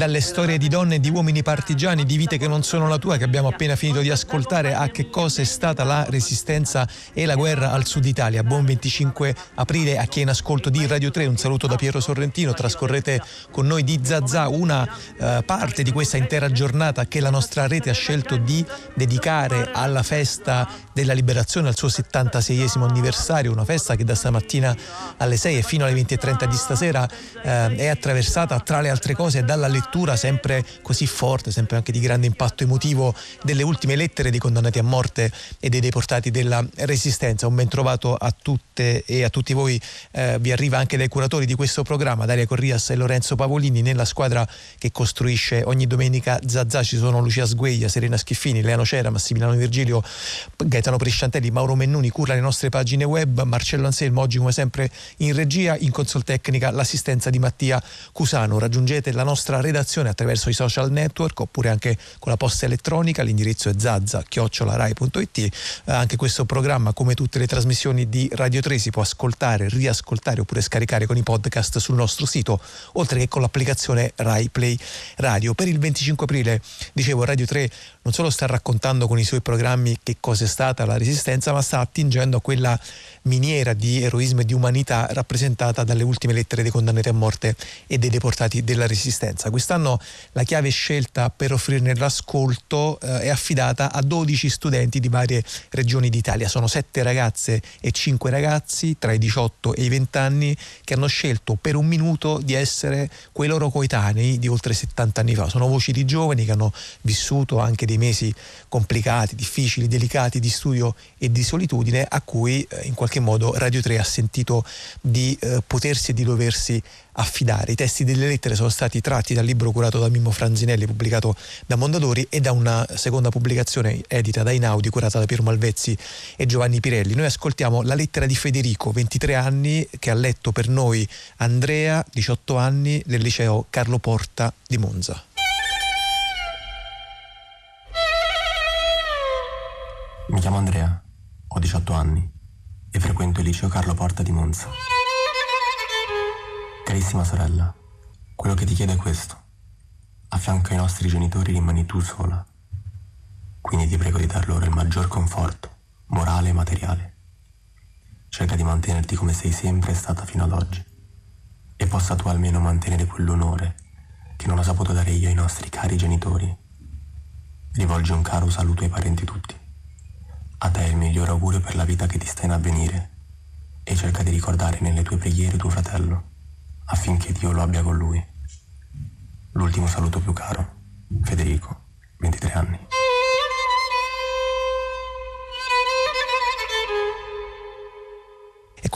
dalle storie di donne e di uomini partigiani, di vite che non sono la tua, che abbiamo appena finito di ascoltare, a che cosa è stata la resistenza e la guerra al sud Italia. Buon 25 aprile a chi è in ascolto di Radio 3. Un saluto da Piero Sorrentino. Trascorrete con noi di Zazà una uh, parte di questa intera giornata che la nostra rete ha scelto di dedicare alla festa della liberazione, al suo 76esimo anniversario. Una festa che da stamattina alle 6 e fino alle 20.30 di stasera uh, è attraversata tra le altre cose dalla lettura sempre così forte, sempre anche di grande impatto emotivo delle ultime lettere dei condannati a morte e dei deportati della Resistenza. Un ben trovato a tutte e a tutti voi eh, vi arriva anche dai curatori di questo programma, Daria Corrias e Lorenzo Pavolini, nella squadra che costruisce ogni domenica Zazà ci sono Lucia Sgueglia, Serena Schiffini, Leano Cera, Massimiliano Virgilio, Gaetano Prisciantelli, Mauro Mennuni, cura le nostre pagine web, Marcello Anselmo oggi come sempre in regia, in consol tecnica l'assistenza di Mattia Cusano. Raggiungete la nostra redazione attraverso i social network oppure anche con la posta elettronica, l'indirizzo è zazza-rai.it. Eh, anche questo programma, come tutte le trasmissioni di Radio 3, si può ascoltare, riascoltare oppure scaricare con i podcast sul nostro sito, oltre che con l'applicazione Rai Play Radio. Per il 25 aprile, dicevo, Radio 3 non solo sta raccontando con i suoi programmi che cosa è stata la resistenza, ma sta attingendo a quella miniera di eroismo e di umanità rappresentata dalle ultime lettere dei condannati a morte e dei deportati della resistenza. Quest'anno la chiave scelta per offrirne l'ascolto eh, è affidata a 12 studenti di varie regioni d'Italia. Sono 7 ragazze e 5 ragazzi tra i 18 e i 20 anni che hanno scelto per un minuto di essere quei loro coetanei di oltre 70 anni fa. Sono voci di giovani che hanno vissuto anche dei mesi complicati, difficili, delicati di studio e di solitudine a cui eh, in qualche modo Radio 3 ha sentito di eh, potersi e di doversi affidare. I testi delle lettere sono stati tratti dal libro curato da Mimmo Franzinelli, pubblicato da Mondadori, e da una seconda pubblicazione edita da Inaudi, curata da Piero Malvezzi e Giovanni Pirelli. Noi ascoltiamo la lettera di Federico, 23 anni, che ha letto per noi Andrea, 18 anni, del liceo Carlo Porta di Monza. Mi chiamo Andrea, ho 18 anni e frequento il liceo Carlo Porta di Monza. Carissima sorella, quello che ti chiedo è questo. A fianco ai nostri genitori rimani tu sola. Quindi ti prego di dar loro il maggior conforto, morale e materiale. Cerca di mantenerti come sei sempre stata fino ad oggi. E possa tu almeno mantenere quell'onore che non ho saputo dare io ai nostri cari genitori. Rivolgi un caro saluto ai parenti tutti. A te il miglior augurio per la vita che ti sta in avvenire e cerca di ricordare nelle tue preghiere tuo fratello affinché Dio lo abbia con lui. L'ultimo saluto più caro, Federico, 23 anni.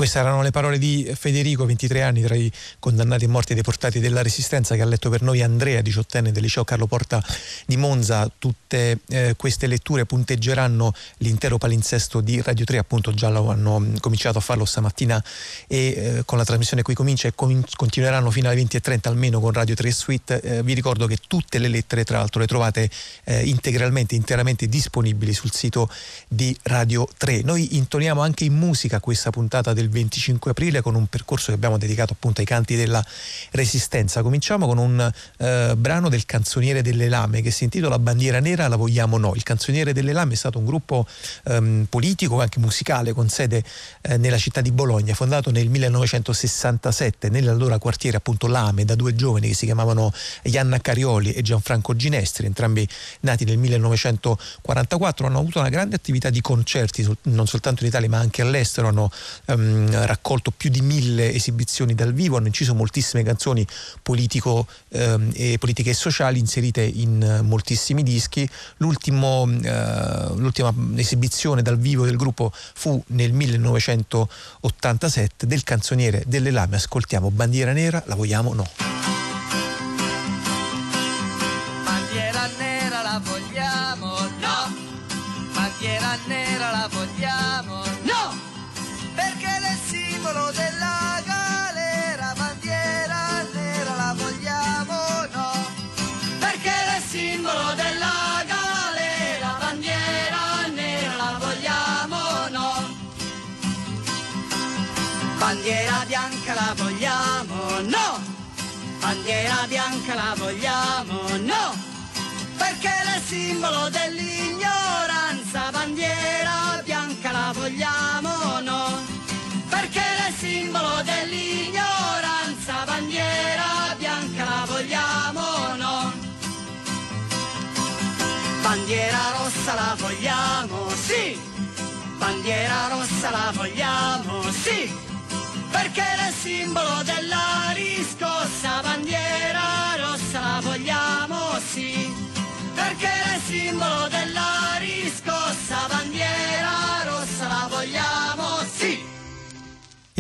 Queste erano le parole di Federico, 23 anni, tra i condannati e morti e deportati della Resistenza, che ha letto per noi Andrea, 18enne del liceo Carlo Porta di Monza. Tutte eh, queste letture punteggeranno l'intero palinsesto di Radio 3, appunto già lo hanno mm, cominciato a farlo stamattina e eh, con la trasmissione qui comincia e com- continueranno fino alle 20.30 almeno con Radio 3 Suite. Eh, vi ricordo che tutte le lettere, tra l'altro, le trovate eh, integralmente, interamente disponibili sul sito di Radio 3. Noi intoniamo anche in musica questa puntata del 25 aprile con un percorso che abbiamo dedicato appunto ai canti della resistenza. Cominciamo con un eh, brano del Canzoniere delle Lame che si intitola Bandiera Nera la vogliamo noi. Il Canzoniere delle Lame è stato un gruppo ehm, politico, anche musicale, con sede eh, nella città di Bologna, fondato nel 1967 nell'allora quartiere appunto Lame da due giovani che si chiamavano Ianna Carioli e Gianfranco Ginestri, entrambi nati nel 1944, hanno avuto una grande attività di concerti non soltanto in Italia ma anche all'estero, hanno ehm, raccolto più di mille esibizioni dal vivo, hanno inciso moltissime canzoni politico, ehm, e politiche e sociali inserite in moltissimi dischi. Eh, l'ultima esibizione dal vivo del gruppo fu nel 1987 del canzoniere delle Lame. Ascoltiamo Bandiera Nera, la vogliamo no. Vogliamo, no, perché è simbolo dell'ignoranza, bandiera bianca la vogliamo, no, perché è simbolo dell'ignoranza, bandiera bianca la vogliamo, no. Bandiera rossa la vogliamo, sì, bandiera rossa la vogliamo, sì. Perché è simbolo della riscossa bandiera vogliamo sì perché è il simbolo della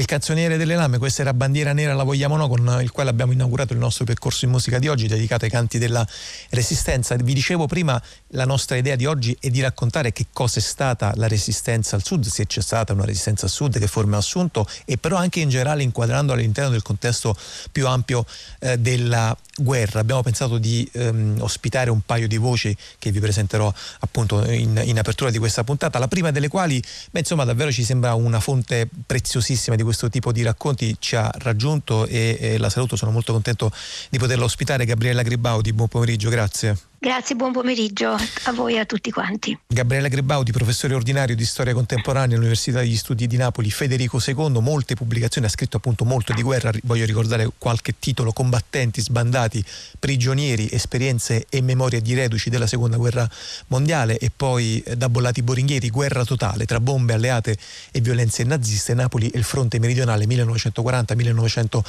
il canzoniere delle lame, questa era Bandiera Nera la vogliamo no, con il quale abbiamo inaugurato il nostro percorso in musica di oggi dedicato ai canti della resistenza. Vi dicevo prima, la nostra idea di oggi è di raccontare che cosa è stata la resistenza al sud, se c'è stata una resistenza al sud, che forma ha assunto e però anche in generale inquadrando all'interno del contesto più ampio eh, della guerra. Abbiamo pensato di ehm, ospitare un paio di voci che vi presenterò appunto in, in, apertura di questa puntata, la prima delle quali, beh, insomma, davvero ci sembra una fonte preziosissima di questo tipo di racconti, ci ha raggiunto e, e la saluto, sono molto contento di poterla ospitare. Gabriella Gribaudi, buon pomeriggio, grazie. Grazie, buon pomeriggio a voi e a tutti quanti. Gabriele Grebaudi, professore ordinario di storia contemporanea all'Università degli Studi di Napoli, Federico II, molte pubblicazioni, ha scritto appunto molto di guerra, voglio ricordare qualche titolo, combattenti, sbandati, prigionieri, esperienze e memorie di reduci della seconda guerra mondiale. E poi eh, da Bollati Boringhieri, guerra totale tra bombe alleate e violenze naziste, Napoli e il fronte meridionale 1940-1944,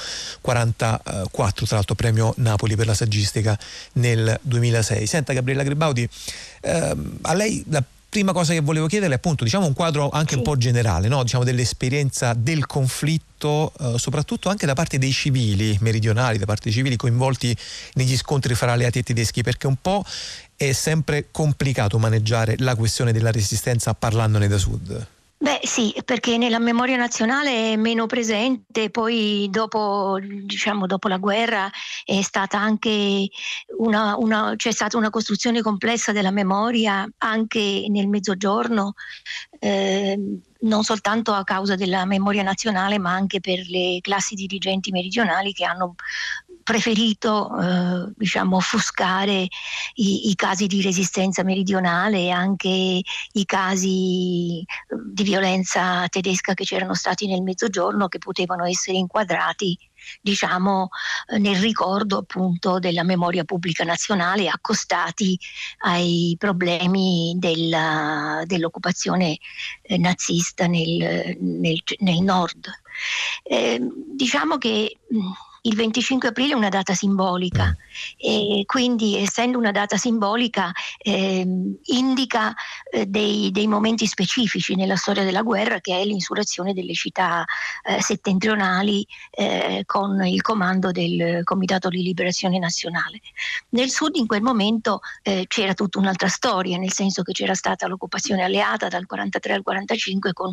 tra l'altro premio Napoli per la saggistica nel 2006 lei. Senta Gabriella Gribaudi, ehm, a lei la prima cosa che volevo chiedere è appunto diciamo un quadro anche sì. un po' generale no? diciamo, dell'esperienza del conflitto eh, soprattutto anche da parte dei civili meridionali, da parte dei civili coinvolti negli scontri fra alleati e tedeschi perché un po' è sempre complicato maneggiare la questione della resistenza parlandone da sud. Beh sì, perché nella memoria nazionale è meno presente, poi dopo, diciamo, dopo la guerra è stata anche una, una, c'è stata una costruzione complessa della memoria anche nel mezzogiorno. Eh, non soltanto a causa della memoria nazionale, ma anche per le classi dirigenti meridionali che hanno preferito eh, diciamo, offuscare i, i, casi di resistenza meridionale e anche i casi eh, di violenza tedesca che c'erano stati nel mezzogiorno che potevano essere inquadrati diciamo eh, nel ricordo appunto della memoria pubblica nazionale accostati ai problemi della, dell'occupazione eh, nazista nel, nel, nel nord. Eh, diciamo che il 25 aprile è una data simbolica mm. e quindi essendo una data simbolica eh, indica eh, dei, dei, momenti specifici nella storia della guerra che è l'insurrezione delle città eh, settentrionali eh, con il comando del Comitato di Liberazione Nazionale. Nel sud in quel momento eh, c'era tutta un'altra storia, nel senso che c'era stata l'occupazione alleata dal 43 al 45 con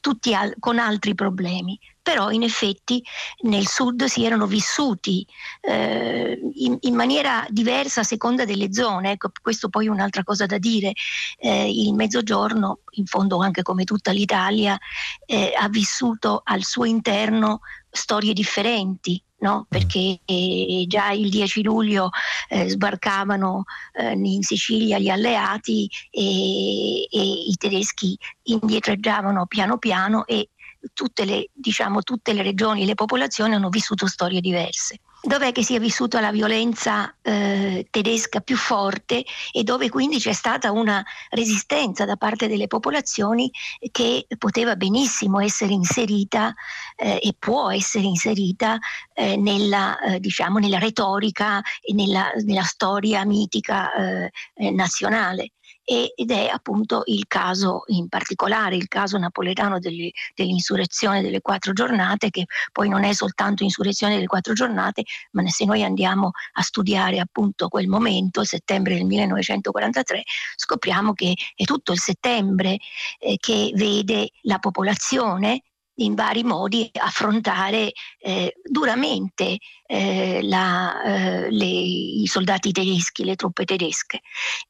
tutti al- con altri problemi, però in effetti nel sud si erano vissuti eh, in, in, maniera diversa a seconda delle zone, ecco, questo poi è un'altra cosa da dire, eh, il mezzogiorno, in fondo anche come tutta l'Italia, eh, ha vissuto al suo interno storie differenti, no? Mm. perché eh, già il 10 luglio eh, sbarcavano eh, in Sicilia gli alleati e, e, i tedeschi indietreggiavano piano piano e tutte le, diciamo, tutte le regioni e le popolazioni hanno vissuto storie diverse dov'è che si è vissuta la violenza eh, tedesca più forte e dove quindi c'è stata una resistenza da parte delle popolazioni che poteva benissimo essere inserita eh, e può essere inserita eh, nella, eh, diciamo, nella, retorica e nella, nella storia mitica eh, eh, nazionale ed è appunto il caso in particolare, il caso napoletano delle, dell'insurrezione delle quattro giornate, che poi non è soltanto insurrezione delle quattro giornate, ma se noi andiamo a studiare appunto quel momento, settembre del 1943, scopriamo che è tutto il settembre eh, che vede la popolazione in vari modi affrontare eh, duramente eh, la, eh, le, i soldati tedeschi, le truppe tedesche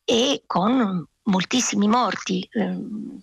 e con moltissimi morti. Ehm,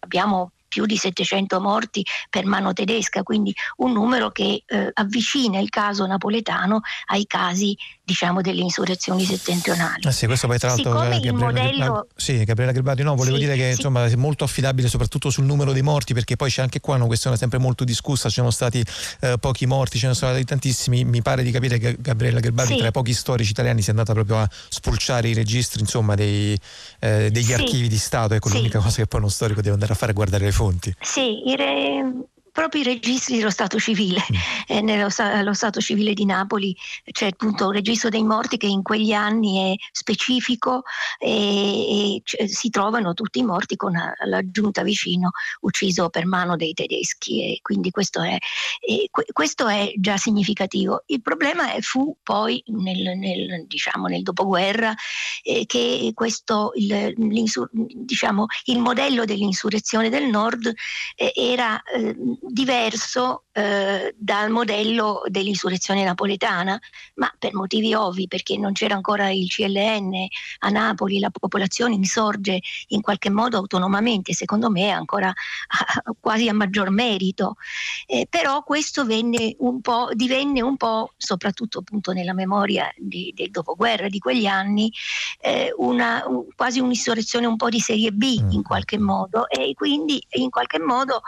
abbiamo più di 700 morti per mano tedesca, quindi un numero che eh, avvicina il caso napoletano ai casi diciamo, delle insurrezioni settentrionali. Ah sì, questo poi tra l'altro Siccome Gabriele, modello... sì, Gabriele Garbati, no, volevo sì, dire che sì. insomma, è molto affidabile soprattutto sul numero dei morti, perché poi c'è anche qua una questione sempre molto discussa, ci sono stati eh, pochi morti, ce ne sono stati tantissimi, mi pare di capire che Gabriele Garbati sì. tra i pochi storici italiani si è andata proprio a spulciare i registri insomma, dei, eh, degli archivi di Stato, ecco l'unica cosa che poi uno storico deve andare a fare è guardare le fonti. Sì, re proprio i registri dello Stato civile. Mm. Eh, nello Stato civile di Napoli c'è appunto un registro dei morti che in quegli anni è specifico e, e si trovano tutti i morti con la giunta vicino ucciso per mano dei tedeschi e quindi questo è, e questo è già significativo. Il problema fu poi nel, nel, diciamo, nel dopoguerra eh, che questo, il, diciamo, il modello dell'insurrezione del nord eh, era eh, diverso eh, dal modello dell'insurrezione napoletana, ma per motivi ovvi, perché non c'era ancora il CLN a Napoli, la popolazione insorge in qualche modo autonomamente, secondo me ancora a, quasi a maggior merito. Eh, però questo un divenne un po', soprattutto appunto nella memoria di, del dopoguerra di quegli anni, eh, una, un, quasi un'insurrezione un po' di serie B in mm. qualche modo e quindi in qualche modo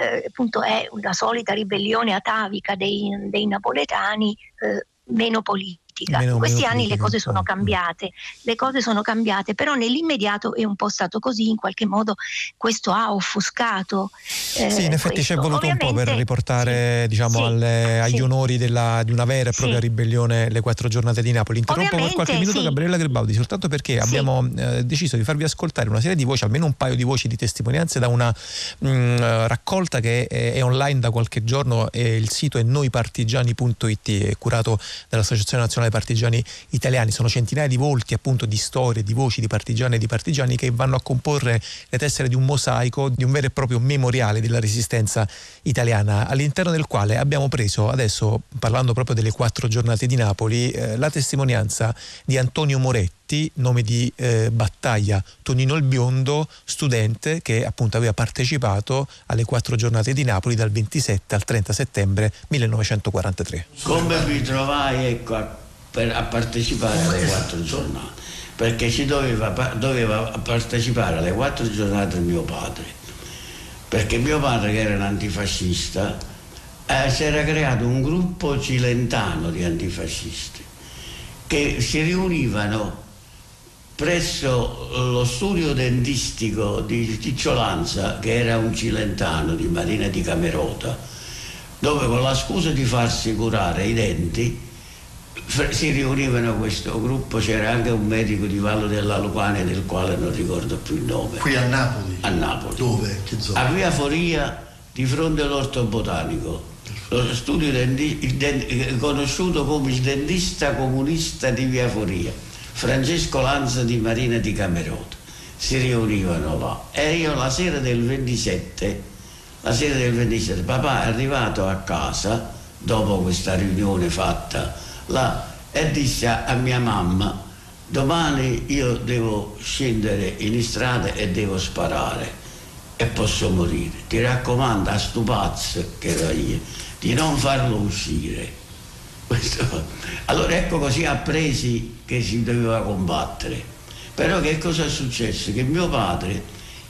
eh, appunto è una solita ribellione atavica dei, dei napoletani eh, meno politica politica. In questi anni politica, le cose sono certo. cambiate, le cose sono cambiate, però nell'immediato è un po' stato così, in qualche modo questo ha offuscato. Eh, sì, in effetti questo. c'è voluto Ovviamente, un po' per riportare sì, diciamo, sì, alle, agli sì. onori della, di una vera e propria ribellione le quattro giornate di Napoli. Interrompo Ovviamente, per qualche minuto Gabriella Gribaldi, soltanto perché abbiamo eh, deciso di farvi ascoltare una serie di voci, almeno un paio di voci di testimonianze da una mh, mm, raccolta che è, è, online da qualche giorno, e il sito è noipartigiani.it, è curato dall'Associazione Nazionale dai partigiani italiani. Sono centinaia di volti, appunto, di storie, di voci di partigiani e di partigiani che vanno a comporre le tessere di un mosaico, di un vero e proprio memoriale della resistenza italiana, all'interno del quale abbiamo preso, adesso parlando proprio delle quattro giornate di Napoli, eh, la testimonianza di Antonio Moretti nome di eh, battaglia Tonino il Biondo, studente che appunto aveva partecipato alle quattro giornate di Napoli dal 27 al 30 settembre 1943. Come vi trovai ecco, per, a partecipare alle quattro giornate, perché ci doveva, doveva partecipare alle quattro giornate mio padre, perché mio padre che era un antifascista eh, si era creato un gruppo cilentano di antifascisti che si riunivano presso lo studio dentistico di Ticciolanza, che era un cilentano di Marina di Camerota, dove con la scusa di farsi curare i denti si riunivano questo gruppo, c'era anche un medico di Vallo della Lucania del quale non ricordo più il nome. Qui a Napoli? A Napoli. Dove? A Via Foria di fronte all'orto botanico. Lo studio dendi, den, conosciuto come il dentista comunista di Via Foria, Francesco Lanza di Marina di Camerota. Si riunivano là. E io la sera del 27, la sera del 27, papà è arrivato a casa dopo questa riunione fatta là e disse a mia mamma domani io devo scendere in strada e devo sparare e posso morire. Ti raccomando a sto pazzo che era io di non farlo uscire. Questo. Allora ecco così appresi che si doveva combattere. Però che cosa è successo? Che mio padre,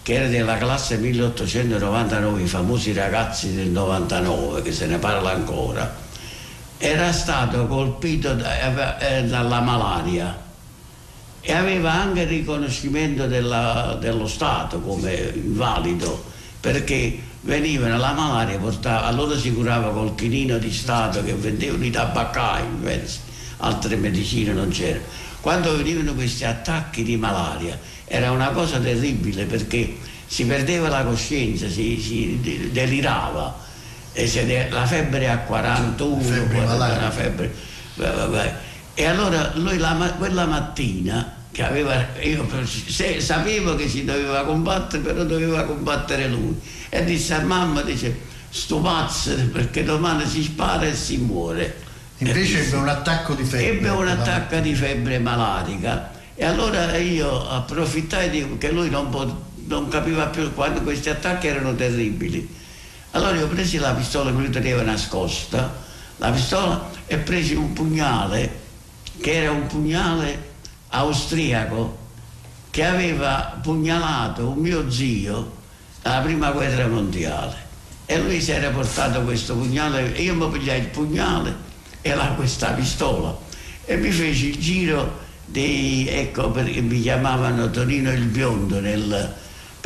che era della classe 1899, i famosi ragazzi del 99, che se ne parla ancora, era stato colpito da, eh, dalla malaria e aveva anche il riconoscimento della, dello Stato come invalido perché venivano la malaria portava, allora si curava col chinino di Stato che vendevano i tabaccai pensi, altre medicine non c'erano. Quando venivano questi attacchi di malaria era una cosa terribile perché si perdeva la coscienza si, si delirava e se la febbre a 41, febbre una febbre, e allora lui la, quella mattina che aveva, io se, sapevo che si doveva combattere, però doveva combattere lui. E disse a mamma, dice, sto pazzo perché domani si spara e si muore. Invece ebbe un attacco di febbre. Ebbe un attacco di febbre malatica. E allora io approfittai di che lui non, non capiva più quando questi attacchi erano terribili. Allora io presi la pistola che lui teneva nascosta, la pistola e presi un pugnale che era un pugnale austriaco che aveva pugnalato un mio zio alla prima guerra mondiale. E lui si era portato questo pugnale io mi pigliai il pugnale e là questa pistola. E mi feci il giro dei, ecco perché mi chiamavano Tonino il Biondo nel,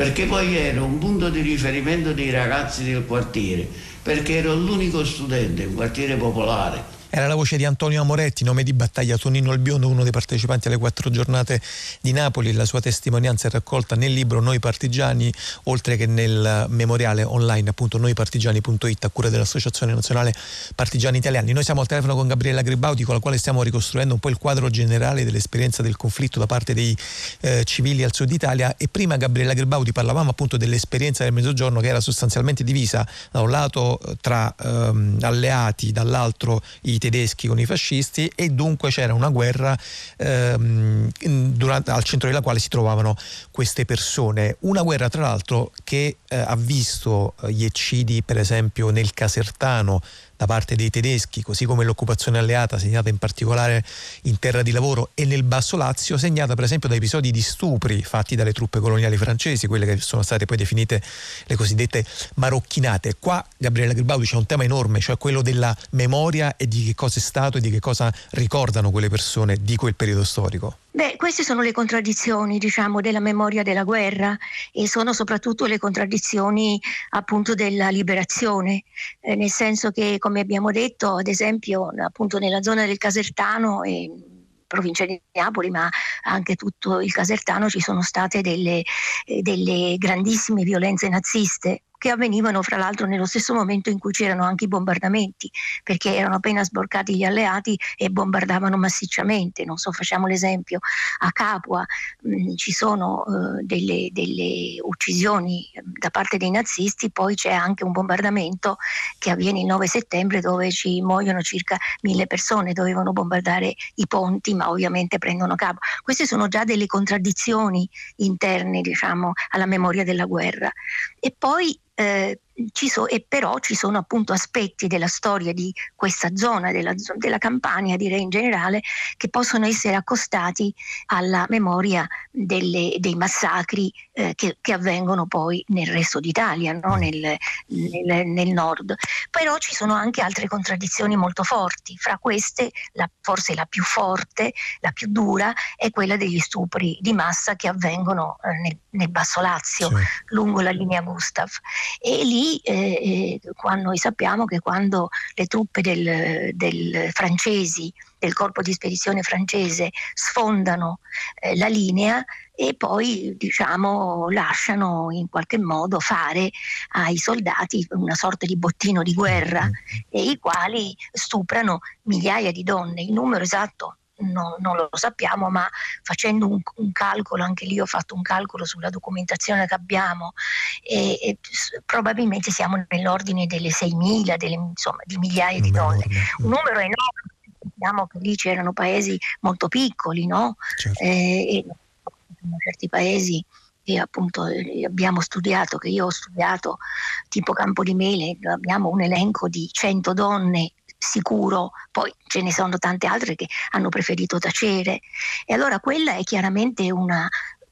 perché poi ero un punto di riferimento dei ragazzi del quartiere perché ero l'unico studente, un quartiere popolare era la voce di Antonio Amoretti, nome di battaglia Tonino il Biondo, uno dei partecipanti alle quattro giornate di Napoli. La sua testimonianza è raccolta nel libro Noi Partigiani, oltre che nel memoriale online appunto noipartigiani.it a cura dell'Associazione Nazionale Partigiani Italiani. Noi siamo al telefono con Gabriella Gribauti con la quale stiamo ricostruendo un po' il quadro generale dell'esperienza del conflitto da parte dei eh, civili al sud Italia e prima Gabriella Gribauti parlavamo appunto dell'esperienza del mezzogiorno che era sostanzialmente divisa da un lato eh, tra ehm, alleati, dall'altro i tedeschi con i fascisti e dunque c'era una guerra ehm, durante, al centro della quale si trovavano queste persone. Una guerra tra l'altro che eh, ha visto eh, gli eccidi per esempio nel Casertano da parte dei tedeschi, così come l'occupazione alleata segnata in particolare in terra di lavoro e nel Basso Lazio, segnata per esempio da episodi di stupri fatti dalle truppe coloniali francesi, quelle che sono state poi definite le cosiddette marocchinate. Qua Gabriele Gribaudi c'è un tema enorme, cioè quello della memoria e di che cosa è stato e di che cosa ricordano quelle persone di quel periodo storico. Beh, queste sono le contraddizioni, diciamo, della memoria della guerra e sono soprattutto le contraddizioni appunto della liberazione, eh, nel senso che, come abbiamo detto, ad esempio, appunto nella zona del Casertano e provincia di Napoli, ma anche tutto il Casertano ci sono state delle, eh, delle grandissime violenze naziste che avvenivano fra l'altro nello stesso momento in cui c'erano anche i bombardamenti, perché erano appena sborcati gli alleati e bombardavano massicciamente. Non so, facciamo l'esempio, a Capua mh, mm, ci sono uh, delle, delle, uccisioni da parte dei nazisti, poi c'è anche un bombardamento che avviene il 9 settembre dove ci muoiono circa mille persone, dovevano bombardare i ponti, ma ovviamente prendono Capua. Queste sono già delle contraddizioni interne, diciamo, alla memoria della guerra. E poi eh, so, e però ci sono appunto aspetti della storia di questa zona, della, della Campania direi in generale, che possono essere accostati alla memoria delle, dei massacri eh, che, che, avvengono poi nel resto d'Italia, no? nel, nel, nel, nord. Però ci sono anche altre contraddizioni molto forti, fra queste la, forse la più forte, la più dura, è quella degli stupri di massa che avvengono eh, nel, nel, Basso Lazio, sì. lungo la linea Gustav. E lì eh, quando noi sappiamo che quando le truppe del, del francesi, del corpo di spedizione francese, sfondano eh, la linea e poi diciamo, lasciano in qualche modo fare ai soldati una sorta di bottino di guerra mm-hmm. e i quali stuprano migliaia di donne. Il numero esatto non, non, lo sappiamo, ma facendo un, un, calcolo, anche lì ho fatto un calcolo sulla documentazione che abbiamo, e, e probabilmente siamo nell'ordine delle 6.000, delle, insomma, di migliaia di donne. Un numero enorme. Sappiamo che lì c'erano paesi molto piccoli, no? Certo. Eh, certi paesi che appunto eh, abbiamo studiato, che io ho studiato tipo Campo di Mele, abbiamo un elenco di 100 donne sicuro, poi ce ne sono tante altre che hanno preferito tacere. E allora quella è chiaramente una,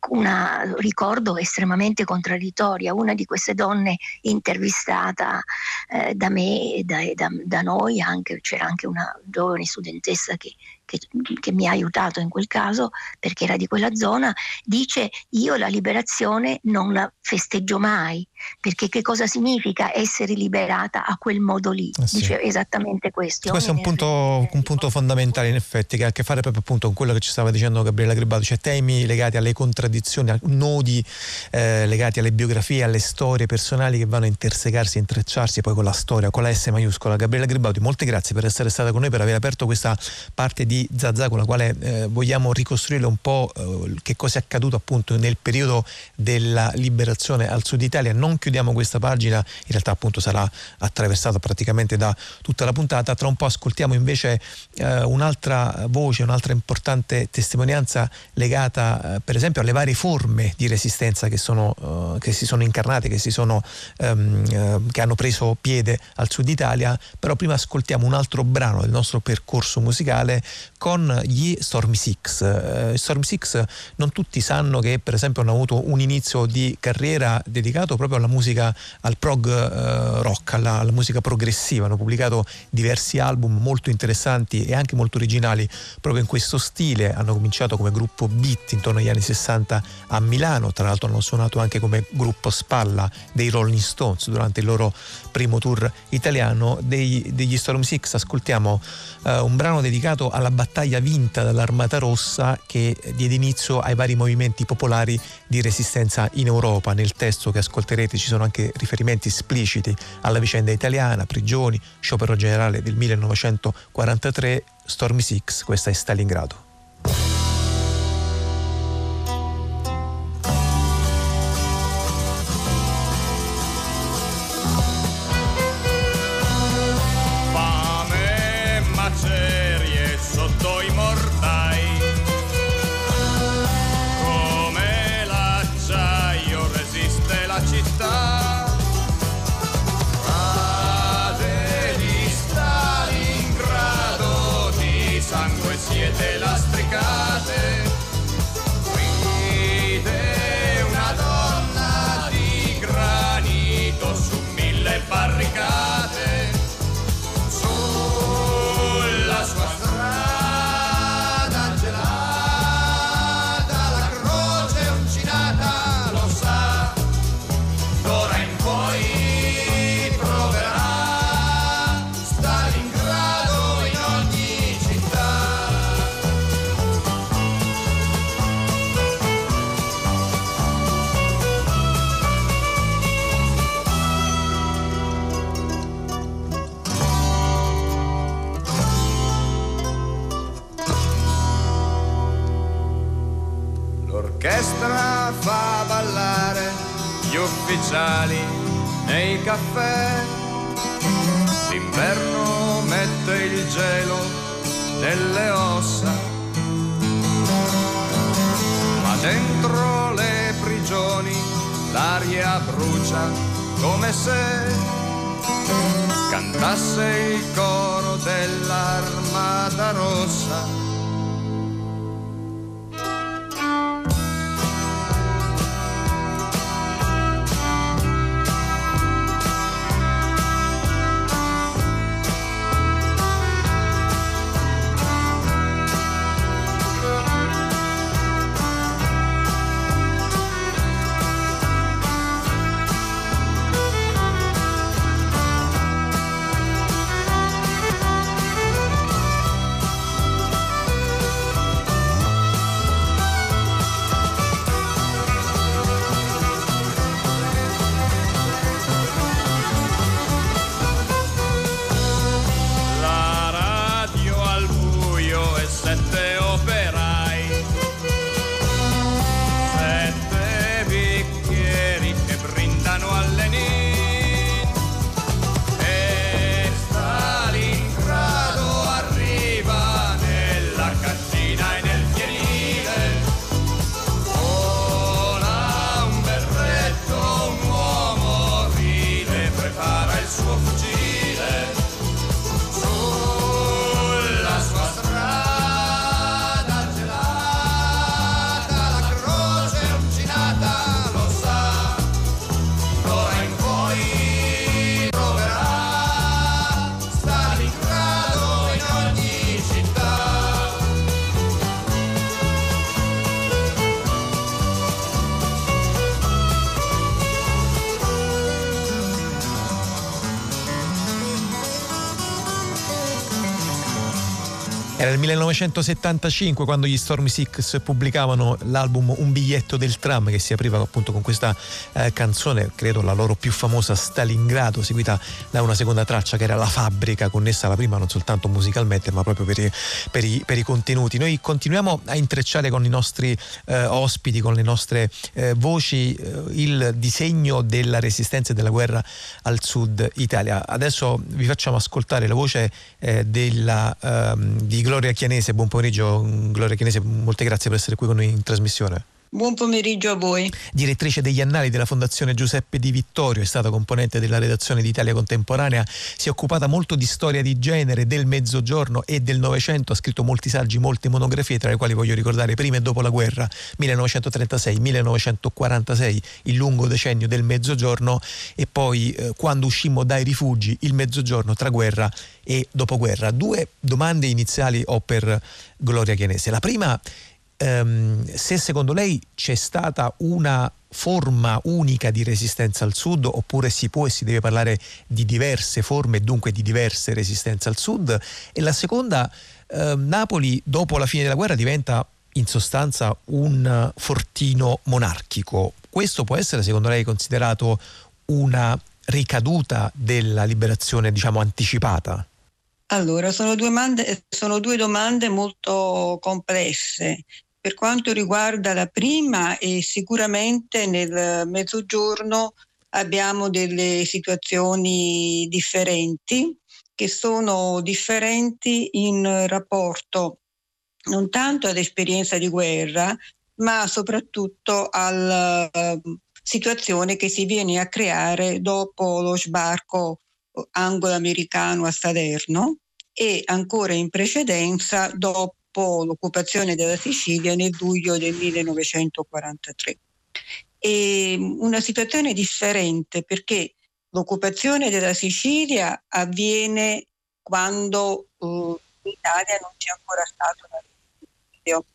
un ricordo estremamente contraddittoria. Una di queste donne intervistata eh, da me e da, da, da, noi, anche, c'era anche una giovane studentessa che che, che, mi ha aiutato in quel caso perché era di quella zona, dice io la liberazione non la festeggio mai, perché che cosa significa essere liberata a quel modo lì? Eh sì. Dice esattamente questo. Questo è un punto, un punto, fondamentale in effetti che ha a che fare proprio appunto con quello che ci stava dicendo Gabriella Gribato, cioè temi legati alle contraddizioni, nodi eh, legati alle biografie, alle storie personali che vanno a intersecarsi, a intrecciarsi poi con la storia, con la S maiuscola. Gabriella Gribauti, molte grazie per essere stata con noi, per aver aperto questa parte di di Zazà con la quale eh, vogliamo ricostruire un po' eh, che cosa è accaduto appunto nel periodo della liberazione al sud Italia, non non chiudiamo questa pagina, in realtà appunto sarà attraversata praticamente da tutta la puntata, tra un po' ascoltiamo invece eh, un'altra voce, un'altra importante testimonianza legata eh, per esempio alle varie forme di resistenza che, sono, eh, che si sono incarnate, che, si sono, ehm, eh, che hanno preso piede al sud Italia, però prima ascoltiamo un altro brano del nostro percorso musicale con gli Stormy Six. Uh, Stormy Six non tutti sanno che per esempio hanno avuto un inizio di carriera dedicato proprio alla musica, al prog uh, rock, alla, alla, musica progressiva, hanno pubblicato diversi album molto interessanti e anche molto originali proprio in questo stile, hanno cominciato come gruppo beat intorno agli anni 60 a Milano, tra l'altro hanno suonato anche come gruppo spalla dei Rolling Stones durante il loro primo tour italiano dei, degli Storm Six. Ascoltiamo uh, un brano dedicato alla battaglia vinta dall'Armata Rossa che diede inizio ai vari movimenti popolari di resistenza in Europa. Nel testo che ascolterete ci sono anche riferimenti espliciti alla vicenda italiana, prigioni, sciopero generale del 1943, Stormy Six, questa è Stalingrado. Ufficiali nei caffè. L'inverno mette il gelo nelle ossa, ma dentro le prigioni l'aria brucia come se cantasse il coro dell'armata rossa Il 1975 quando gli Stormy Six pubblicavano l'album Un biglietto del tram che si apriva appunto con questa eh, canzone, credo la loro più famosa Stalingrado, seguita da una seconda traccia che era La fabbrica, connessa alla prima non soltanto musicalmente ma proprio per i, per i, per i contenuti. Noi continuiamo a intrecciare con i nostri eh, ospiti, con le nostre eh, voci, eh, il disegno della resistenza e della guerra al sud Italia. Adesso vi facciamo ascoltare la voce eh, della, ehm, di Gloria Chianese, buon pomeriggio Gloria Chianese, molte grazie per essere qui con noi in trasmissione. Buon pomeriggio a voi. Direttrice degli annali della Fondazione Giuseppe Di Vittorio, è stata componente della redazione di Italia Contemporanea, si è occupata molto di storia di genere, del mezzogiorno e del Novecento, ha scritto molti saggi, molte monografie, tra le quali voglio ricordare prima e dopo la guerra, 1936-1946, il lungo decennio del mezzogiorno e poi eh, quando uscimmo dai rifugi, il mezzogiorno tra guerra e dopoguerra. Due domande iniziali ho per Gloria Chianese. La prima ehm, se secondo lei c'è stata una forma unica di resistenza al sud oppure si può e si deve parlare di diverse forme e dunque di diverse resistenze al sud e la seconda ehm, Napoli dopo la fine della guerra diventa in sostanza un fortino monarchico questo può essere secondo lei considerato una ricaduta della liberazione diciamo anticipata? Allora, sono due, mande, sono due domande molto complesse. Per quanto riguarda la prima, eh, sicuramente nel mezzogiorno abbiamo delle situazioni differenti che sono differenti in rapporto non tanto all'esperienza di guerra, ma soprattutto alla uh, situazione che si viene a creare dopo lo sbarco anglo-americano a Salerno e ancora in precedenza dopo dopo l'occupazione della Sicilia nel luglio del 1943. E una situazione differente perché l'occupazione della Sicilia avviene quando uh, in Italia non c'è ancora stato una Repubblica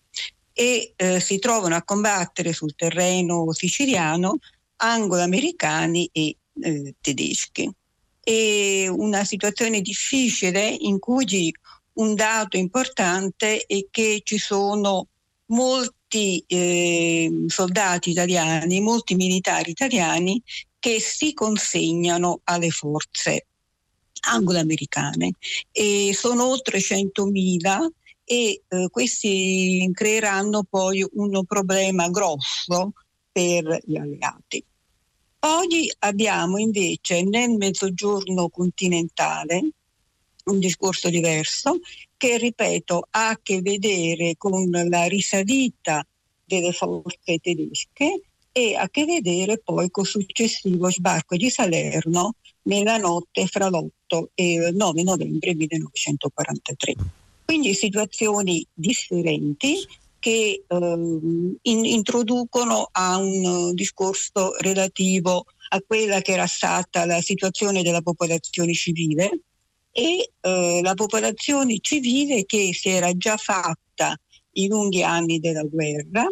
e eh, si trovano a combattere sul terreno siciliano anglo-americani e eh, tedeschi. È una situazione difficile in cui un dato importante è che ci sono molti eh, soldati italiani, molti militari italiani che si consegnano alle forze anglo-americane e sono oltre 100.000 e eh, questi creeranno poi un problema grosso per gli alleati. Poi abbiamo invece nel mezzogiorno continentale un discorso diverso che, ripeto, ha a che vedere con la risalita delle forze tedesche e ha a che vedere poi col successivo sbarco di Salerno nella notte fra l'8 e il 9 novembre 1943. Quindi situazioni differenti che eh, in, introducono a un discorso relativo a quella che era stata la situazione della popolazione civile e eh, la popolazione civile che si era già fatta i lunghi anni della guerra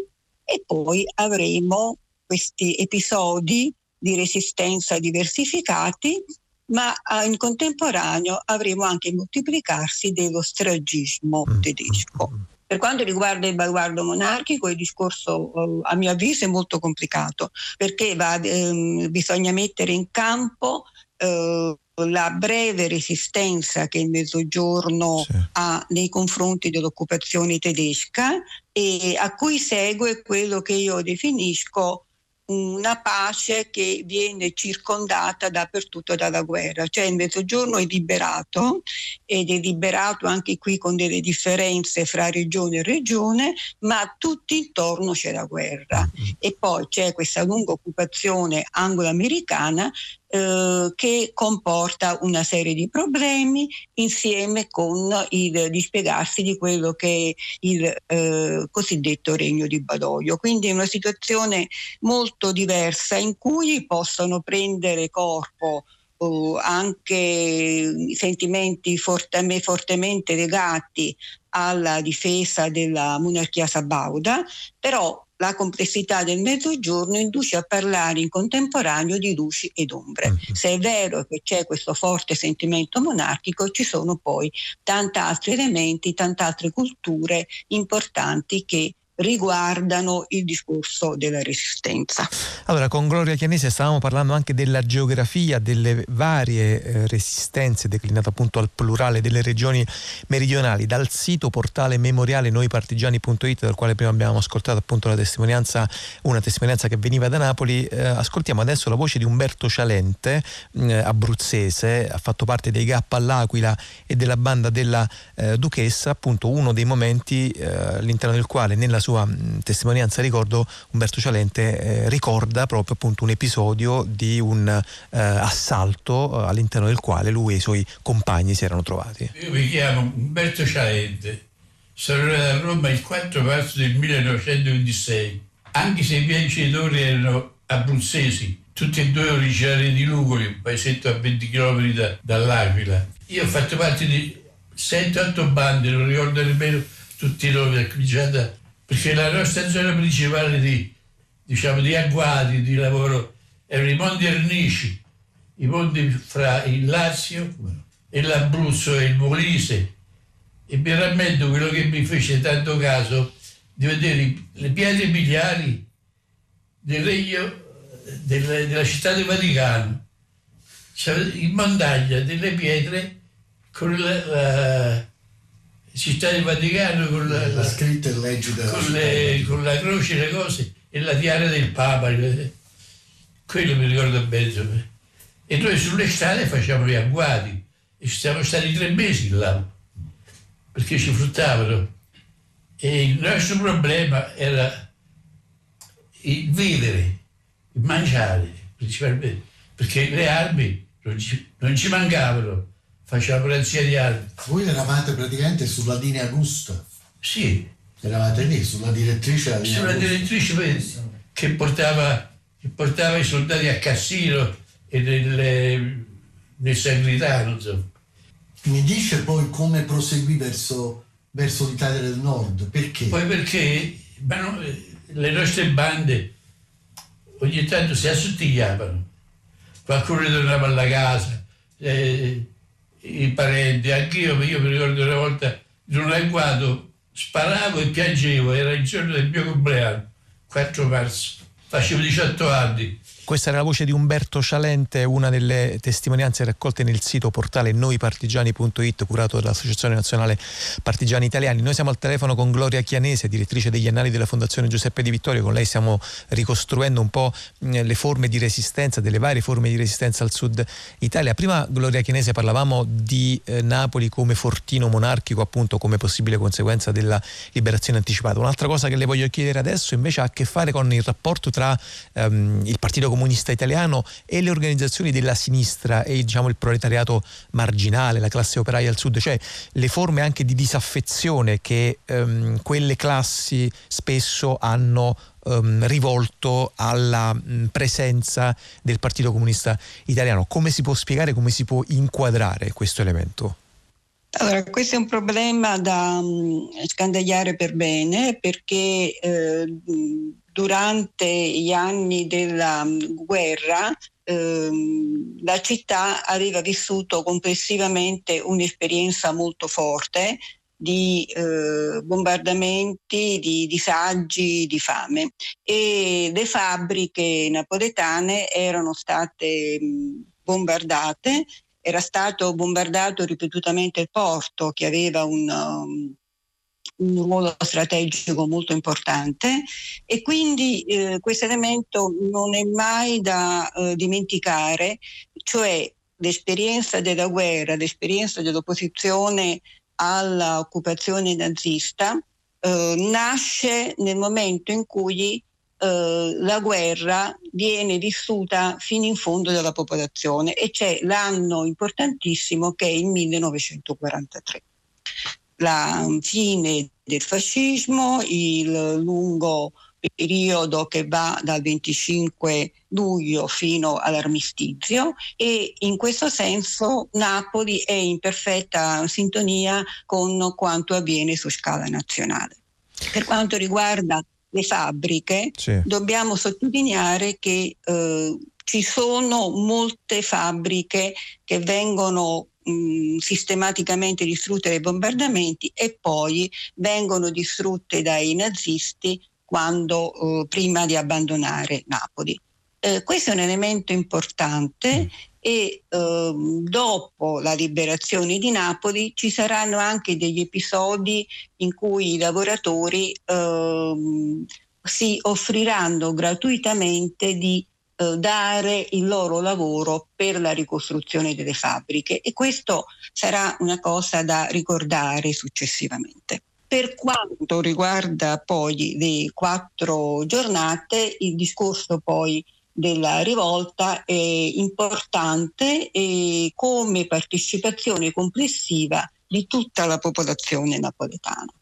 e poi avremo questi episodi di resistenza diversificati, ma ah, in contemporaneo avremo anche il moltiplicarsi dello stragismo mm. tedesco. Per quanto riguarda il baluardo monarchico, il discorso eh, a mio avviso è molto complicato perché va, ehm, bisogna mettere in campo eh, la breve resistenza che il Mezzogiorno sì. ha nei confronti dell'occupazione tedesca e a cui segue quello che io definisco una pace che viene circondata dappertutto dalla guerra, cioè il mezzogiorno è liberato ed è liberato anche qui con delle differenze fra regione e regione, ma tutto intorno c'è la guerra mm-hmm. e poi c'è questa lunga occupazione anglo-americana eh, che comporta una serie di problemi insieme con il dispiegarsi di quello che è il eh, cosiddetto regno di Badoglio. Quindi è una situazione molto diversa in cui possono prendere corpo uh, anche sentimenti forte, fortemente legati alla difesa della monarchia sabauda, però la complessità del mezzogiorno induce a parlare in contemporaneo di luci ed ombre. Mm-hmm. Se è vero che c'è questo forte sentimento monarchico, ci sono poi tanti altri elementi, tante altre culture importanti che riguardano il discorso della resistenza. Allora, con Gloria Chianese stavamo parlando anche della geografia delle varie eh, resistenze, declinate appunto al plurale delle regioni meridionali, dal sito portale memoriale noipartigiani.it, dal quale prima abbiamo ascoltato appunto la testimonianza, una testimonianza che veniva da Napoli. Eh, ascoltiamo adesso la voce di Umberto Cialente, eh, abruzzese, ha fatto parte dei GAP all'Aquila e della banda della eh, Duchessa, appunto uno dei momenti eh, all'interno del quale nella sua testimonianza ricordo Umberto Cialente eh, ricorda proprio appunto un episodio di un eh, assalto eh, all'interno del quale lui e i suoi compagni si erano trovati. Io mi chiamo Umberto Cialente, sono nato a Roma il 4 marzo del 1926, anche se i miei genitori erano abruzzesi, tutti e due originari di Lugoli, un paesetto a 20 km da, dall'Aquila. Io ho fatto parte di 7-8 bande, non ricordo nemmeno tutti i nomi, già da, perché la nostra zona principale di, diciamo, di agguati, di lavoro, erano i monti ernici, i monti fra il Lazio e l'Abruzzo e il Molise. E mi rammento quello che mi fece tanto caso di vedere le pietre miliari del regno della, della città del Vaticano. C'era in montagna delle pietre con la, la città del Vaticano con la, la scritta e legge della con, le, con la croce, le cose e la tiara del Papa. Quello mi ricordo bene. E noi sulle strade facciamo gli agguati e ci siamo stati tre mesi là perché ci fruttavano. E il nostro problema era il vivere, il mangiare principalmente, perché le armi non ci, non ci mancavano faceva pulizia di armi. Voi eravate praticamente sulla linea Gusta? Sì. Eravate lì, sulla direttrice della linea Sulla direttrice che portava, che portava, i soldati a Cassino e nel, nel Sangritano, insomma. Mi dice poi come proseguì verso, verso l'Italia del Nord, perché? Poi perché no, le nostre bande ogni tanto si assottigliavano, qualcuno tornava alla casa, eh, i parenti, anch'io, io mi ricordo una volta in un agguato sparavo e piangevo, era il giorno del mio compleanno, 4 marzo, facevo 18 anni questa era la voce di Umberto Cialente, una delle testimonianze raccolte nel sito portale noipartigiani.it curato dall'Associazione Nazionale Partigiani Italiani. Noi siamo al telefono con Gloria Chianese, direttrice degli annali della Fondazione Giuseppe Di Vittorio. Con lei stiamo ricostruendo un po' le forme di resistenza, delle varie forme di resistenza al sud Italia. Prima, Gloria Chianese, parlavamo di eh, Napoli come fortino monarchico, appunto come possibile conseguenza della liberazione anticipata. Un'altra cosa che le voglio chiedere adesso invece ha a che fare con il rapporto tra ehm, il Partito Comunista comunista italiano e le organizzazioni della sinistra e diciamo, il proletariato marginale, la classe operaia al sud, cioè le forme anche di disaffezione che ehm, quelle classi spesso hanno ehm, rivolto alla mh, presenza del Partito Comunista Italiano. Come si può spiegare, come si può inquadrare questo elemento? Allora, questo è un problema da um, scandagliare per bene perché eh, durante gli anni della mm, guerra ehm, la città aveva vissuto complessivamente un'esperienza molto forte di eh, bombardamenti, di disagi, di fame. E le fabbriche napoletane erano state mm, bombardate, era stato bombardato ripetutamente il porto che aveva un, um, un ruolo strategico molto importante e quindi eh, questo elemento non è mai da eh, dimenticare, cioè l'esperienza della guerra, l'esperienza dell'opposizione all'occupazione nazista eh, nasce nel momento in cui eh, la guerra viene vissuta fino in fondo dalla popolazione e c'è l'anno importantissimo che è il 1943 la fine del fascismo, il lungo periodo che va dal 25 luglio fino all'armistizio e in questo senso Napoli è in perfetta sintonia con quanto avviene su scala nazionale. Per quanto riguarda le fabbriche, Sì. dobbiamo sottolineare che eh, ci sono molte fabbriche che vengono mh, sistematicamente distrutte dai bombardamenti e poi vengono distrutte dai nazisti quando, eh, prima di abbandonare Napoli. Eh, questo è un elemento importante e ehm, dopo la liberazione di Napoli ci saranno anche degli episodi in cui i lavoratori ehm, si offriranno gratuitamente di eh, dare il loro lavoro per la ricostruzione delle fabbriche e questo sarà una cosa da ricordare successivamente. Per quanto riguarda poi le quattro giornate, il discorso poi della rivolta è importante come partecipazione complessiva di tutta la popolazione napoletana.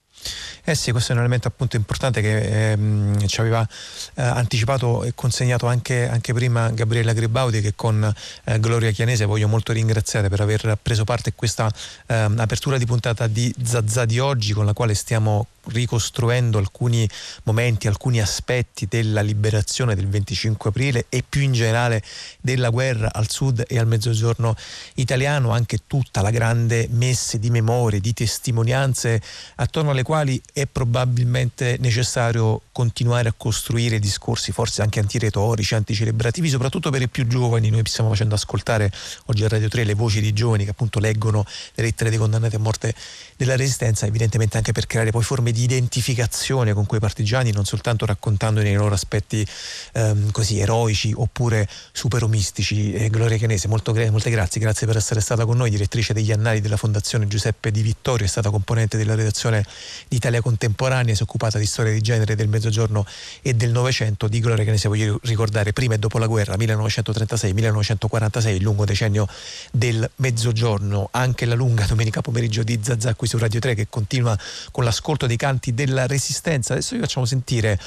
Eh sì, questo è un elemento appunto importante che ehm, ci aveva eh, anticipato e consegnato anche, anche, prima Gabriella Gribaudi che con eh, Gloria Chianese voglio molto ringraziare per aver preso parte a questa ehm, apertura di puntata di Zazza di oggi con la quale stiamo ricostruendo alcuni momenti, alcuni aspetti della liberazione del 25 aprile e più in generale della guerra al sud e al mezzogiorno italiano, anche tutta la grande messe di memorie, di testimonianze attorno alle quali è probabilmente necessario continuare a costruire discorsi forse anche antiretorici, anticelebrativi, soprattutto per i più giovani. Noi stiamo facendo ascoltare oggi a Radio 3 le voci di giovani che appunto leggono le lettere dei condannati a morte della resistenza, evidentemente anche per creare poi forme di identificazione con quei partigiani, non soltanto raccontandone i loro aspetti ehm, così eroici oppure superomistici. Eh, Gloria Chianese, molto, molte grazie, grazie per essere stata con noi, direttrice degli annali della Fondazione Giuseppe Di Vittorio, è stata componente della redazione di Italia Contemporanea, si è occupata di storia di genere del Mezzogiorno e del Novecento. Di Gloria Chianese voglio ricordare prima e dopo la guerra, 1936-1946, il lungo decennio del Mezzogiorno, anche la lunga domenica pomeriggio di Zazà qui su Radio 3 che continua con l'ascolto dei canti della Resistenza. Adesso vi facciamo sentire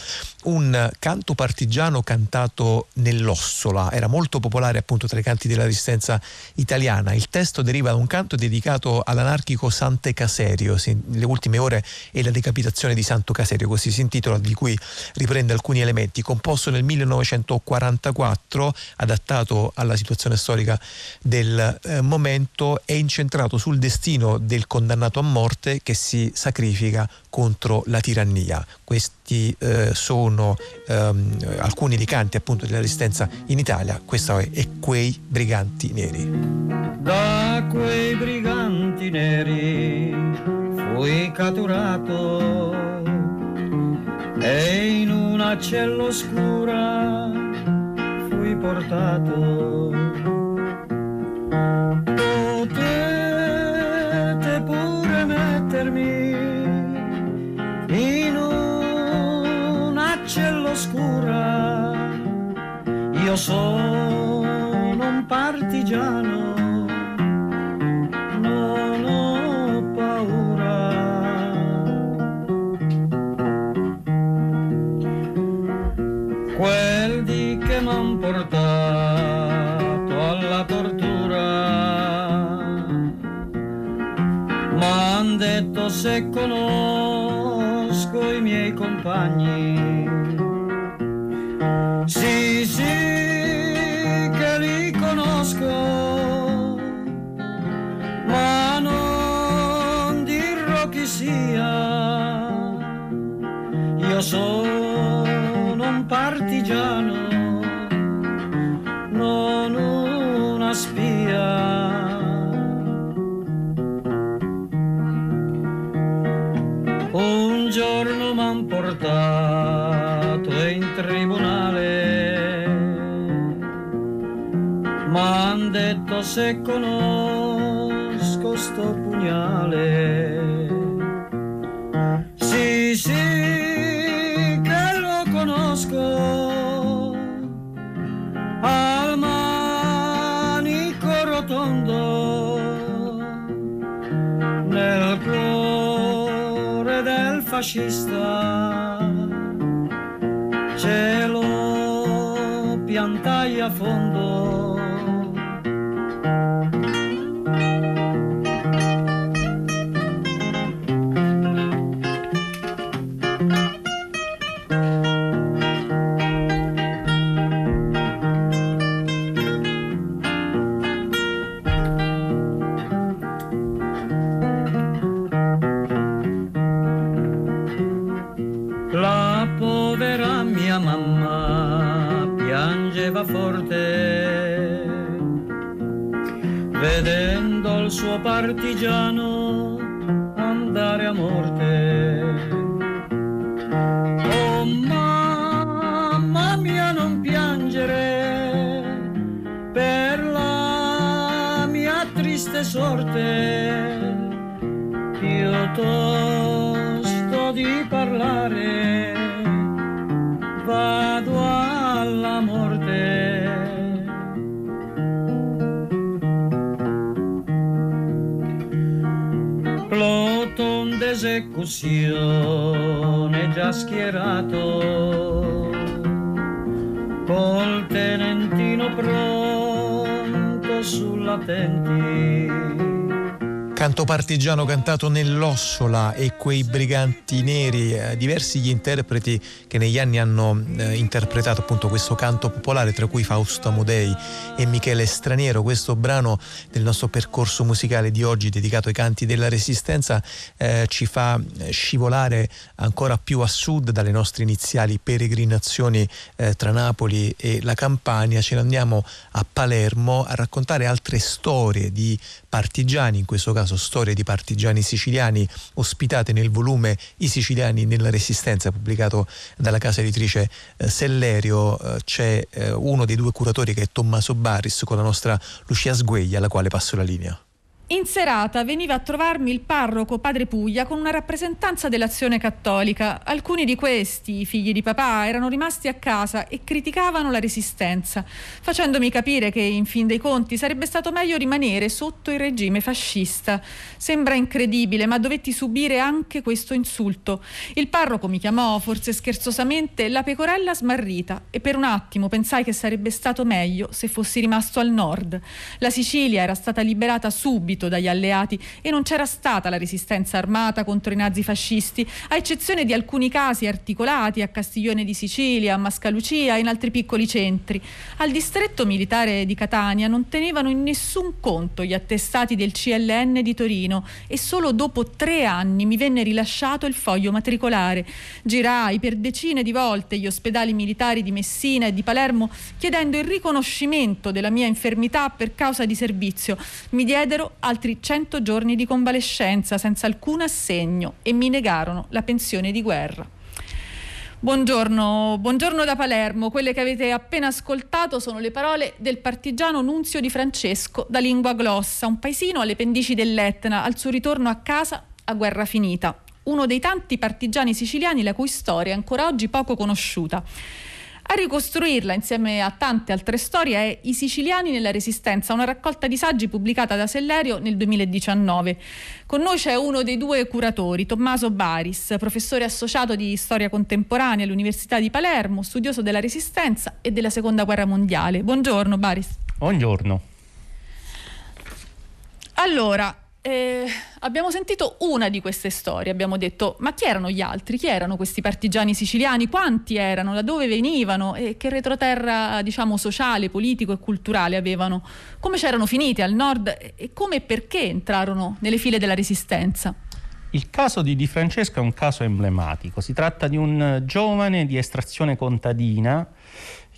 un canto partigiano cantato nell'Ossola, era molto popolare appunto tra i canti della Resistenza italiana. Il testo deriva da un canto dedicato all'anarchico Sante Caserio, le ultime ore e la decapitazione di Santo Caserio, così si intitola, di cui riprende alcuni elementi. Composto nel 1944, adattato alla situazione storica del eh, momento, è incentrato sul destino del condannato a morte che si sacrifica contro la tirannia. Questi eh, sono ehm, alcuni dei canti appunto della resistenza in Italia, questo è, è Quei briganti neri. Da quei briganti neri fui catturato e in una cella oscura fui portato. Potete oscura, io sono un partigiano, non ho paura. Quel di che m'han portato alla tortura, m'han detto se conosco i miei compagni. Sì, sì, che li conosco, ma non dirò chi sia. Io sono un partigiano, detto se conosco sto pugnale. Sì, sì, che lo conosco, al manico rotondo, nel cuore del fascista, ce lo piantai a fondo. Partigiano d'esecuzione già schierato, col tenentino pronto sull'attenti canto partigiano cantato nell'Ossola e quei briganti neri, eh, diversi gli interpreti che negli anni hanno eh, interpretato appunto questo canto popolare, tra cui Fausto Amodei e Michele Straniero. Questo brano del nostro percorso musicale di oggi dedicato ai canti della Resistenza eh, ci fa eh, scivolare ancora più a sud dalle nostre iniziali peregrinazioni eh, tra Napoli e la Campania. Ce ne andiamo a Palermo a raccontare altre storie di partigiani, in questo caso storie di partigiani siciliani, ospitate nel volume I siciliani nella resistenza, pubblicato dalla casa editrice eh, Sellerio. Eh, c'è eh, uno dei due curatori che è Tommaso Baris con la nostra Lucia Sgueglia, alla quale passo la linea. In serata veniva a trovarmi il parroco padre Puglia con una rappresentanza dell'azione cattolica. Alcuni di questi, figli di papà, erano rimasti a casa e criticavano la resistenza, facendomi capire che in fin dei conti sarebbe stato meglio rimanere sotto il regime fascista. Sembra incredibile, ma dovetti subire anche questo insulto. Il parroco mi chiamò, forse scherzosamente, la pecorella smarrita e per un attimo pensai che sarebbe stato meglio se fossi rimasto al nord. La Sicilia era stata liberata subito subito dagli alleati e non c'era stata la resistenza armata contro i nazifascisti, a eccezione di alcuni casi articolati a Castiglione di Sicilia, a Mascalucia e in altri piccoli centri. Al distretto militare di Catania non tenevano in nessun conto gli attestati del CLN di Torino e solo dopo tre anni mi venne rilasciato il foglio matricolare. Girai per decine di volte gli ospedali militari di Messina e di Palermo chiedendo il riconoscimento della mia infermità per causa di servizio. Mi diedero altri 100 giorni di convalescenza senza alcun assegno e mi negarono la pensione di guerra. Buongiorno, buongiorno, da Palermo. Quelle che avete appena ascoltato sono le parole del partigiano Nunzio di Francesco da Lingua Glossa, un paesino alle pendici dell'Etna, al suo ritorno a casa a guerra finita. Uno dei tanti partigiani siciliani la cui storia è ancora oggi poco conosciuta. A ricostruirla insieme a tante altre storie è I siciliani nella resistenza, una raccolta di saggi pubblicata da Sellerio nel 2019. Con noi c'è uno dei due curatori, Tommaso Baris, professore associato di storia contemporanea all'Università di Palermo, studioso della resistenza e della Seconda Guerra Mondiale. Buongiorno Baris. Buongiorno. Allora, eh, abbiamo sentito una di queste storie, abbiamo detto ma chi erano gli altri? Chi erano questi partigiani siciliani? Quanti erano? Da dove venivano? E che retroterra diciamo sociale, politico e culturale avevano? Come c'erano finiti al nord e come e perché entrarono nelle file della resistenza? Il caso di Di Francesco è un caso emblematico, si tratta di un giovane di estrazione contadina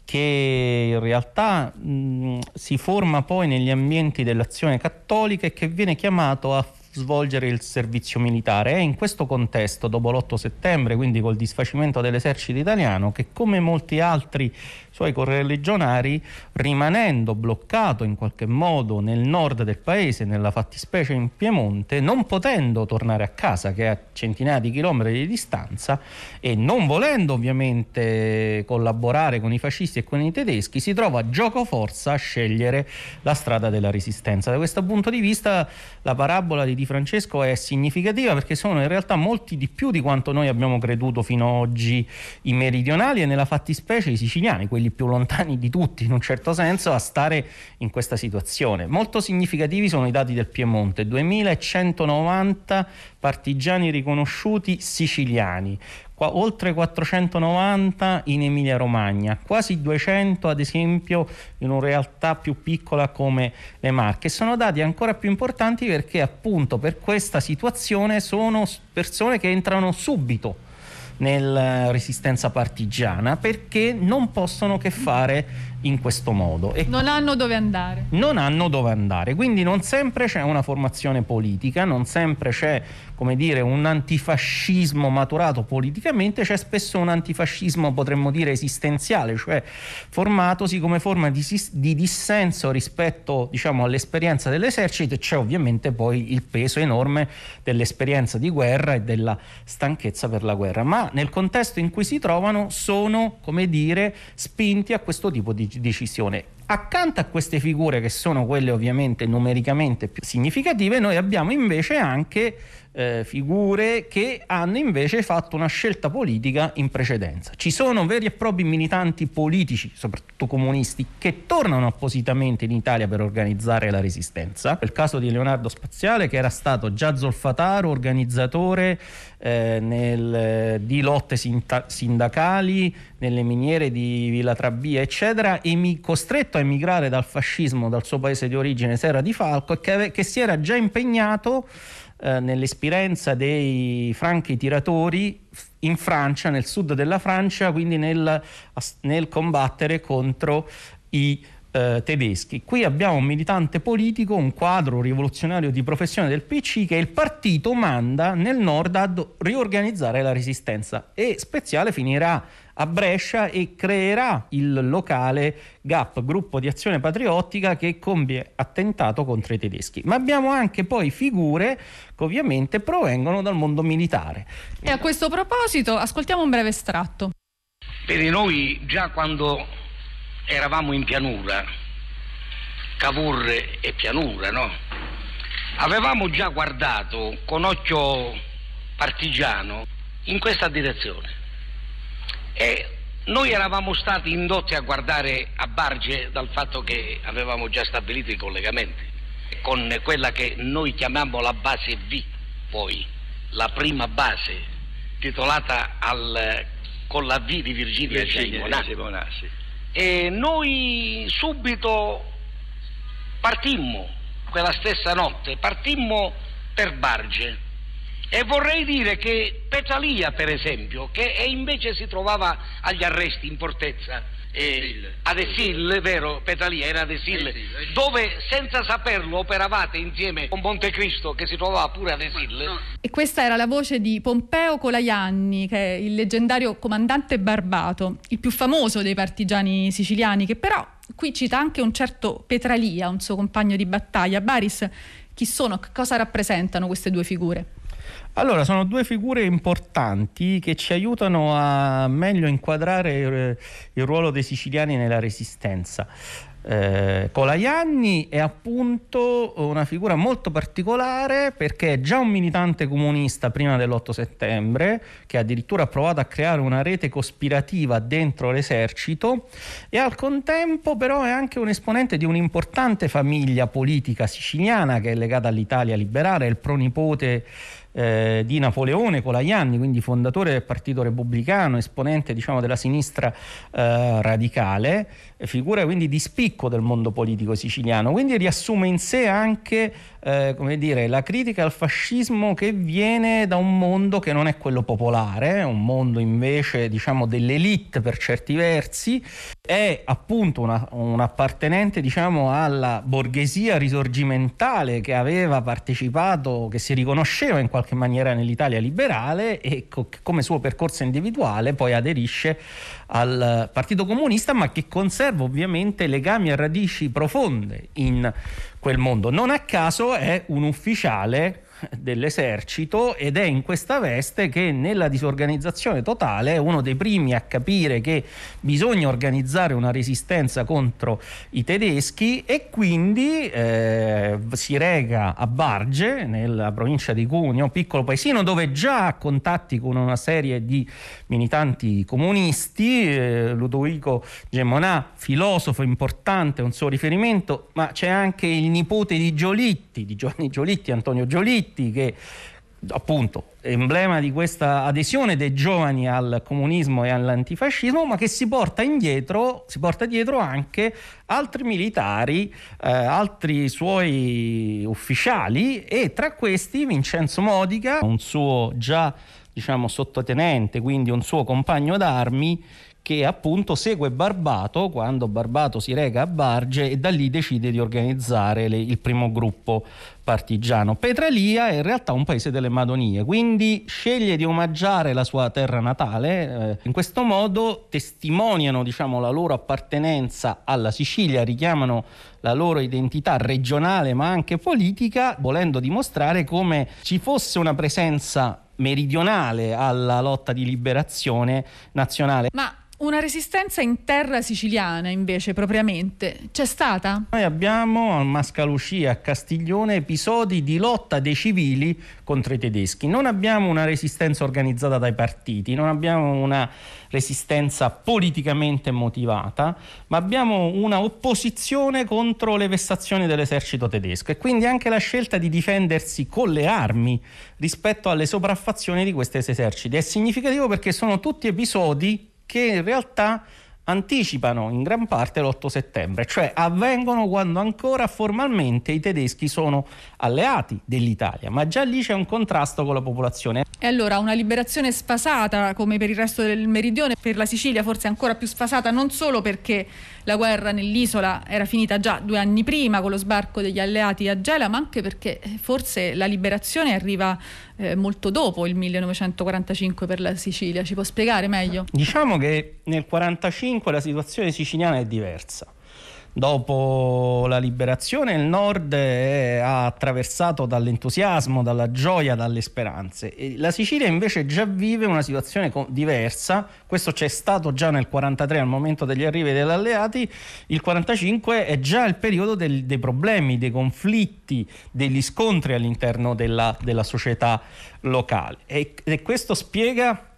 che in realtà mh, si forma poi negli ambienti dell'azione cattolica e che viene chiamato a svolgere il servizio militare. È in questo contesto, dopo l'8 settembre, quindi col disfacimento dell'esercito italiano, che come molti altri suoi correligionari, rimanendo bloccato in qualche modo nel nord del paese, nella fattispecie in Piemonte, non potendo tornare a casa, che è a centinaia di chilometri di distanza, e non volendo ovviamente collaborare con i fascisti e con i tedeschi, si trova gioco forza a scegliere la strada della resistenza. Da questo punto di vista la parabola di Di Francesco è significativa perché sono in realtà molti di più di quanto noi abbiamo creduto fino ad oggi i meridionali e nella fattispecie i siciliani, quelli quelli più lontani di tutti in un certo senso a stare in questa situazione. Molto significativi sono i dati del Piemonte, 2190 partigiani riconosciuti siciliani, qua, oltre 490 in Emilia Romagna, quasi 200 ad esempio in una realtà più piccola come le Marche. Sono dati ancora più importanti perché appunto per questa situazione sono persone che entrano subito nella resistenza partigiana perché non possono che fare in questo modo. E non hanno dove andare. Non hanno dove andare, quindi non sempre c'è una formazione politica, non sempre c'è come dire, un antifascismo maturato politicamente, c'è spesso un antifascismo, potremmo dire, esistenziale, cioè formatosi come forma di, di dissenso rispetto diciamo, all'esperienza dell'esercito e c'è ovviamente poi il peso enorme dell'esperienza di guerra e della stanchezza per la guerra, ma nel contesto in cui si trovano sono, come dire, spinti a questo tipo di decisione. Accanto a queste figure che sono quelle ovviamente numericamente più significative, noi abbiamo invece anche eh, figure che hanno invece fatto una scelta politica in precedenza. Ci sono veri e propri militanti politici, soprattutto comunisti, che tornano appositamente in Italia per organizzare la resistenza. Il caso di Leonardo Spaziale, che era stato già zolfataro, organizzatore eh, nel, di lotte sindacali nelle miniere di Villa Trabia, eccetera, e mi costretto a emigrare dal fascismo dal suo paese di origine, Serra di Falco, e che, che si era già impegnato eh, nell'esperienza dei franchi tiratori in Francia, nel sud della Francia, quindi nel, nel combattere contro i eh, tedeschi. Qui abbiamo un militante politico, un quadro rivoluzionario di professione del PC che il partito manda nel nord a riorganizzare la resistenza e Speziale finirà a Brescia e creerà il locale GAP, gruppo di azione patriottica che compie attentato contro i tedeschi. Ma abbiamo anche poi figure che ovviamente provengono dal mondo militare. E a questo proposito ascoltiamo un breve estratto. Per noi già quando eravamo in pianura, Cavour e pianura, no? Avevamo già guardato con occhio partigiano in questa direzione. E noi eravamo stati indotti a guardare a Barge dal fatto che avevamo già stabilito i collegamenti con quella che noi chiamiamo la base V, poi la prima base titolata al, con la V di Virginia, Virginia Simonà. E noi subito partimmo quella stessa notte, partimmo per Barge e vorrei dire che Petalia, per esempio, che invece si trovava agli arresti in fortezza, eh, ad Esil, vero? Petalia era ad Esil, dove senza saperlo operavate insieme con Montecristo che si trovava pure ad Esil. E questa era la voce di Pompeo Colaianni, che è il leggendario comandante barbato, il più famoso dei partigiani siciliani, che però qui cita anche un certo Petralia, un suo compagno di battaglia. Baris, chi sono? Cosa rappresentano queste due figure? Allora, sono due figure importanti che ci aiutano a meglio inquadrare il, il ruolo dei siciliani nella resistenza. Eh, Colaianni è appunto una figura molto particolare perché è già un militante comunista prima dell'8 settembre, che addirittura ha provato a creare una rete cospirativa dentro l'esercito e al contempo però è anche un esponente di un'importante famiglia politica siciliana che è legata all'Italia liberale, è il pronipote eh, di Napoleone Colaianni, quindi fondatore del Partito Repubblicano, esponente diciamo, della sinistra eh, radicale, figura quindi di spicco del mondo politico siciliano, quindi riassume in sé anche eh, come dire, la critica al fascismo che viene da un mondo che non è quello popolare, un mondo invece diciamo dell'elite per certi versi, è appunto una, un appartenente diciamo alla borghesia risorgimentale che aveva partecipato, che si riconosceva in qualche maniera nell'Italia liberale e co- come suo percorso individuale poi aderisce al Partito Comunista ma che conserva ovviamente legami e radici profonde in quel mondo. Non a caso è un ufficiale dell'esercito ed è in questa veste che nella disorganizzazione totale è uno dei primi a capire che bisogna organizzare una resistenza contro i tedeschi e quindi eh, si rega a Barge nella provincia di Cuneo, piccolo paesino dove già ha contatti con una serie di militanti comunisti, eh, Ludovico Gemonà, filosofo importante, un suo riferimento, ma c'è anche il nipote di Giolitti, di Giovanni Giolitti, Antonio Giolitti, che appunto emblema di questa adesione dei giovani al comunismo e all'antifascismo, ma che si porta indietro, si porta dietro anche altri militari, eh, altri suoi ufficiali e tra questi Vincenzo Modica, un suo già diciamo sottotenente, quindi un suo compagno d'armi che appunto segue Barbato quando Barbato si rega a Barge e da lì decide di organizzare le, il primo gruppo partigiano. Petralia è in realtà un paese delle Madonie, quindi sceglie di omaggiare la sua terra natale, eh, in questo modo testimoniano diciamo, la loro appartenenza alla Sicilia, richiamano la loro identità regionale ma anche politica, volendo dimostrare come ci fosse una presenza meridionale alla lotta di liberazione nazionale. Ma una resistenza in terra siciliana, invece, propriamente, c'è stata? Noi abbiamo a Mascalucia, a Castiglione, episodi di lotta dei civili contro i tedeschi. Non abbiamo una resistenza organizzata dai partiti, non abbiamo una resistenza politicamente motivata, ma abbiamo una opposizione contro le vessazioni dell'esercito tedesco e quindi anche la scelta di difendersi con le armi rispetto alle sopraffazioni di questi eserciti. È significativo perché sono tutti episodi che in realtà anticipano in gran parte l'8 settembre, cioè avvengono quando ancora formalmente i tedeschi sono alleati dell'Italia, ma già lì c'è un contrasto con la popolazione. E allora una liberazione sfasata come per il resto del meridione, per la Sicilia forse ancora più sfasata, non solo perché la guerra nell'isola era finita già due anni prima con lo sbarco degli alleati a Gela, ma anche perché forse la liberazione arriva eh, molto dopo il 1945 per la Sicilia. Ci può spiegare meglio? Diciamo che nel 1945 la situazione siciliana è diversa. Dopo la liberazione il nord è attraversato dall'entusiasmo, dalla gioia, dalle speranze. E la Sicilia invece già vive una situazione diversa, questo c'è stato già nel 1943 al momento degli arrivi degli alleati, il 1945 è già il periodo del, dei problemi, dei conflitti, degli scontri all'interno della, della società locale. E, e questo spiega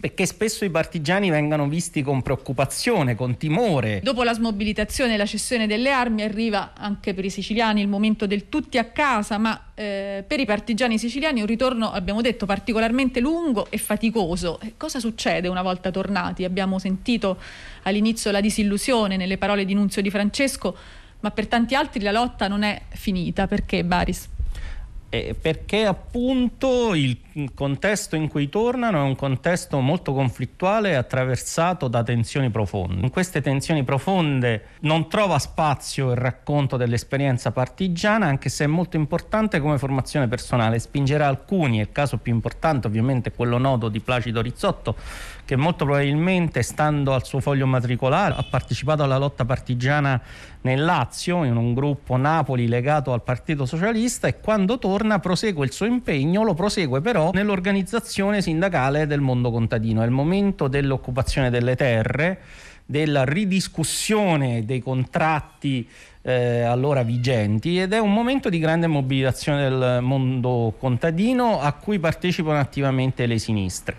perché spesso i partigiani vengano visti con preoccupazione, con timore. Dopo la smobilitazione e la cessione delle armi arriva anche per i siciliani il momento del tutti a casa, ma eh, per i partigiani siciliani un ritorno, abbiamo detto, particolarmente lungo e faticoso. E cosa succede una volta tornati? Abbiamo sentito all'inizio la disillusione nelle parole di Nunzio di Francesco, ma per tanti altri la lotta non è finita. Perché, Baris? Eh, perché appunto il contesto in cui tornano è un contesto molto conflittuale e attraversato da tensioni profonde. In queste tensioni profonde non trova spazio il racconto dell'esperienza partigiana, anche se è molto importante come formazione personale. Spingerà alcuni, il caso più importante ovviamente è quello noto di Placido Rizzotto, che molto probabilmente, stando al suo foglio matricolare, ha partecipato alla lotta partigiana nel Lazio, in un gruppo Napoli legato al Partito Socialista e quando torna prosegue il suo impegno, lo prosegue però nell'organizzazione sindacale del mondo contadino. È il momento dell'occupazione delle terre, della ridiscussione dei contratti eh, allora vigenti ed è un momento di grande mobilitazione del mondo contadino a cui partecipano attivamente le sinistre.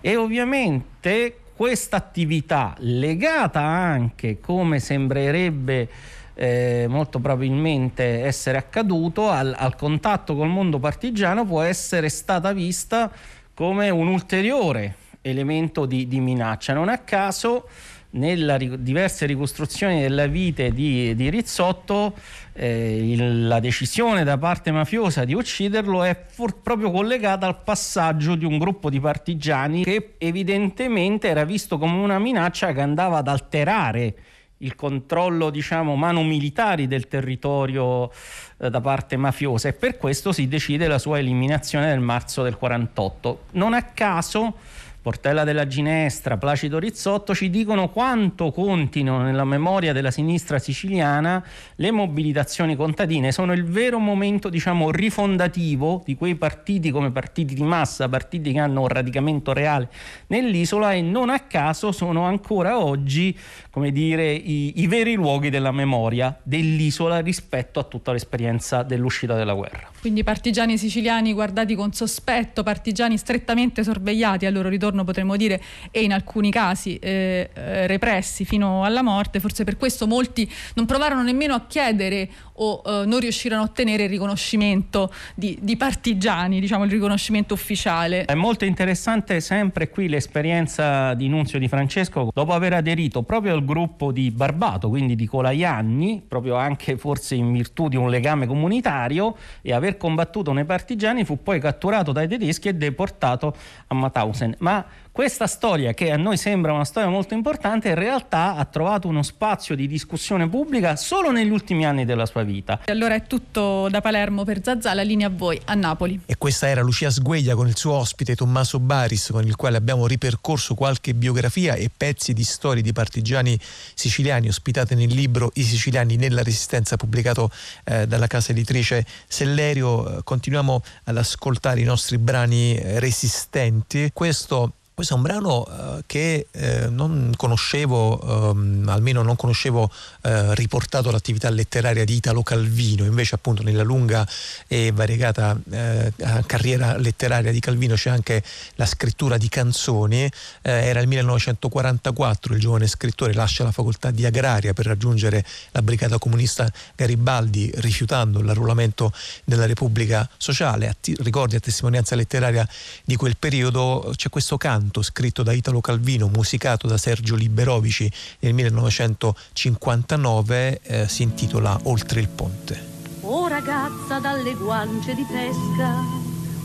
E ovviamente questa attività legata anche, come sembrerebbe eh, molto probabilmente essere accaduto, al, al contatto col mondo partigiano può essere stata vista come un ulteriore elemento di, di minaccia. Non a caso nelle diverse ricostruzioni della vita di, di Rizzotto eh, il, la decisione da parte mafiosa di ucciderlo è for- proprio collegata al passaggio di un gruppo di partigiani che evidentemente era visto come una minaccia che andava ad alterare il controllo, diciamo, mano militari del territorio eh, da parte mafiosa e per questo si decide la sua eliminazione nel marzo del 48. Non a caso Portella della Ginestra, Placido Rizzotto ci dicono quanto contino nella memoria della sinistra siciliana le mobilitazioni contadine. Sono il vero momento, diciamo, rifondativo di quei partiti come partiti di massa, partiti che hanno un radicamento reale nell'isola e non a caso sono ancora oggi, come dire, i, i veri luoghi della memoria dell'isola rispetto a tutta l'esperienza dell'uscita della guerra. Quindi partigiani siciliani guardati con sospetto, partigiani strettamente sorvegliati al loro ritorno mezzogiorno potremmo dire e in alcuni casi eh, eh, repressi fino alla morte, forse per questo molti non provarono nemmeno a chiedere o eh, non riuscirono a ottenere il riconoscimento di, di, partigiani, diciamo il riconoscimento ufficiale. È molto interessante sempre qui l'esperienza di Nunzio Di Francesco dopo aver aderito proprio al gruppo di Barbato, quindi di Colaianni, proprio anche forse in virtù di un legame comunitario e aver combattuto nei partigiani fu poi catturato dai tedeschi e deportato a Mauthausen. Ma questa storia, che a noi sembra una storia molto importante, in realtà ha trovato uno spazio di discussione pubblica solo negli ultimi anni della sua vita. E allora è tutto da Palermo per Zazà, la linea a voi a Napoli. E questa era Lucia Sgueglia con il suo ospite Tommaso Baris, con il quale abbiamo ripercorso qualche biografia e pezzi di storie di partigiani siciliani ospitate nel libro I siciliani nella resistenza pubblicato eh, dalla casa editrice Sellerio. Continuiamo ad ascoltare i nostri brani eh, resistenti. Questo questo è un brano uh, che eh, non conoscevo, um, almeno non conoscevo uh, riportato all'attività letteraria di Italo Calvino, invece appunto nella lunga e variegata uh, carriera letteraria di Calvino c'è anche la scrittura di canzoni, era il 1944, il giovane scrittore lascia la facoltà di agraria per raggiungere la brigata comunista Garibaldi rifiutando l'arruolamento della Repubblica Sociale, a t- ricordi a testimonianza letteraria di quel periodo c'è questo canto canto scritto da Italo Calvino, musicato da Sergio Liberovici nel 1959, eh, si intitola Oltre il ponte. Oh ragazza dalle guance di pesca,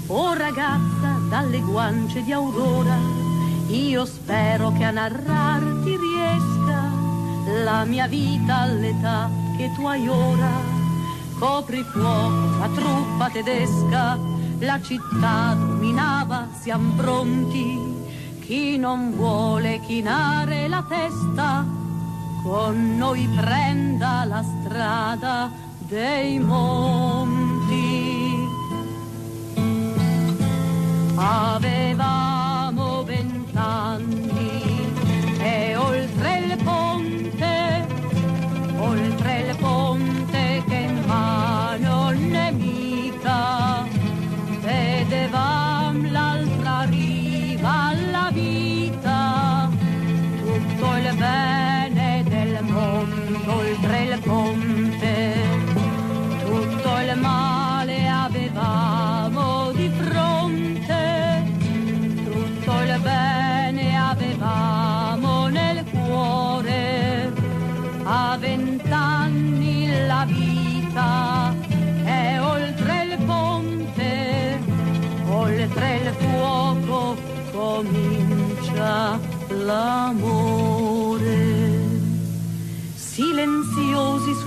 oh ragazza dalle guance di aurora, io spero che a narrarti riesca la mia vita all'età che tu hai ora. Copri fuoco la truppa tedesca, la città dominava, siamo pronti chi non vuole chinare la testa, con noi prenda la strada dei monti. Avevamo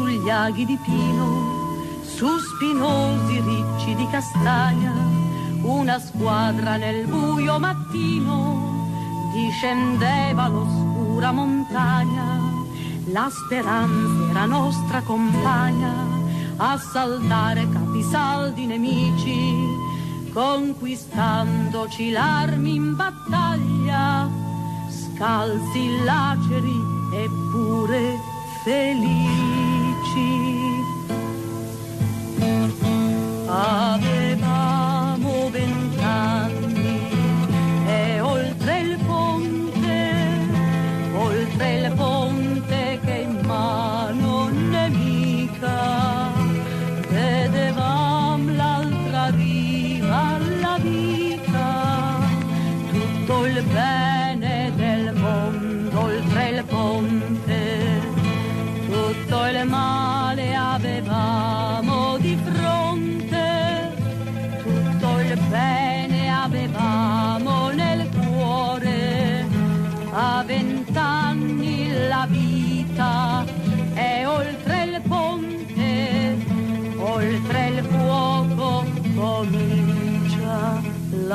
sugli aghi di pino, su spinosi ricci di castagna, una squadra nel buio mattino discendeva l'oscura montagna. La speranza era nostra compagna, a saltare capisaldi nemici conquistandoci l'armi in battaglia, scalzi, laceri eppure felici. Avevamo vent'anni e oltre il ponte, oltre il ponte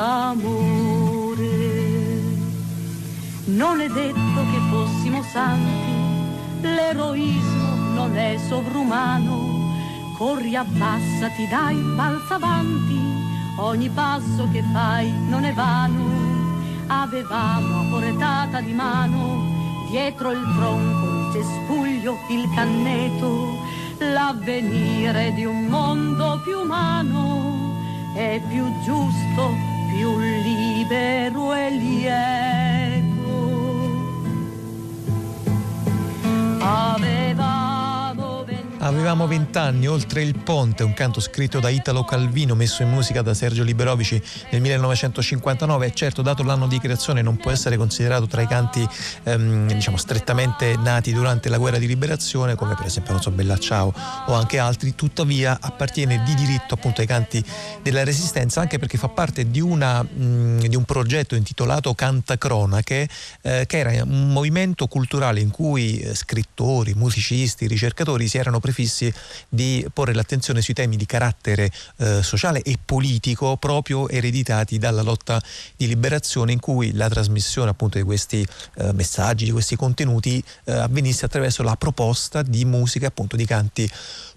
l'amore. Non è detto che fossimo santi, l'eroismo non è sovrumano. Corri, abbassati, dai, balza avanti, ogni passo che fai non è vano. Avevamo a portata di mano, dietro il tronco, il cespuglio, il canneto, l'avvenire di un mondo più umano e più giusto, più libero e lieto. Avevamo vent'anni, oltre il ponte, un canto scritto da Italo Calvino, messo in musica da Sergio Liberovici nel 1959. Certo, dato l'anno di creazione, non può essere considerato tra i canti ehm, diciamo strettamente nati durante la guerra di liberazione, come per esempio non so, Bella Ciao o anche altri. Tuttavia, appartiene di diritto appunto ai canti della Resistenza, anche perché fa parte di, una, mh, di un progetto intitolato Canta Cronache, eh, che era un movimento culturale in cui eh, scrittori, musicisti, ricercatori si erano prefissi di porre l'attenzione sui temi di carattere eh, sociale e politico proprio ereditati dalla lotta di liberazione in cui la trasmissione appunto di questi eh, messaggi, di questi contenuti eh, avvenisse attraverso la proposta di musica appunto di canti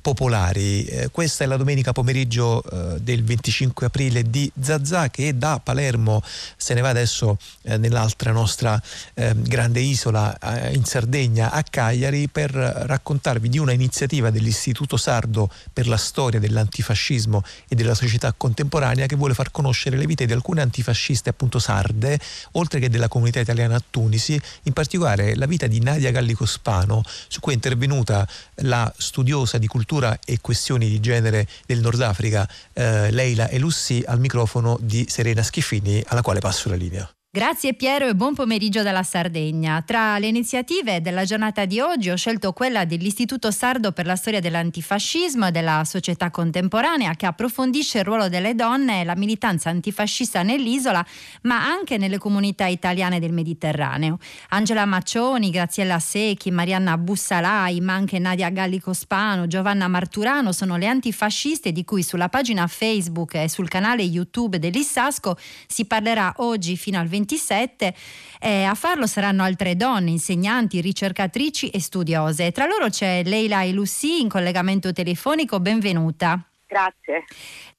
popolari. Eh, questa è la domenica pomeriggio eh, del 25 aprile di Zazà che da Palermo se ne va adesso eh, nell'altra nostra grande isola in Sardegna a Cagliari per raccontarvi di una iniziativa dell'Istituto Sardo per la storia dell'antifascismo e della società contemporanea che vuole far conoscere le vite di alcune antifasciste appunto sarde, oltre che della comunità italiana a Tunisi, in particolare la vita di Nadia Gallico Spano, su cui è intervenuta la studiosa di cultura e questioni di genere del Nord Africa, eh, Leila Elussi, al microfono di Serena Schiffini, alla quale passo la linea. Grazie Piero e buon pomeriggio dalla Sardegna. Tra le iniziative della giornata di oggi ho scelto quella dell'Istituto Sardo per la storia dell'antifascismo e della società contemporanea che approfondisce il ruolo delle donne e la militanza antifascista nell'isola ma anche nelle comunità italiane del Mediterraneo. Angela Maccioni, Graziella Secchi, Marianna Bussalai, ma anche Nadia Gallico Spano, Giovanna Marturano sono le antifasciste di cui sulla pagina Facebook e sul canale YouTube dell'Issasco si parlerà oggi fino al 27. Eh, a farlo saranno altre donne, insegnanti, ricercatrici e studiose. Tra loro c'è Leila Elussi in collegamento telefonico, benvenuta. Grazie.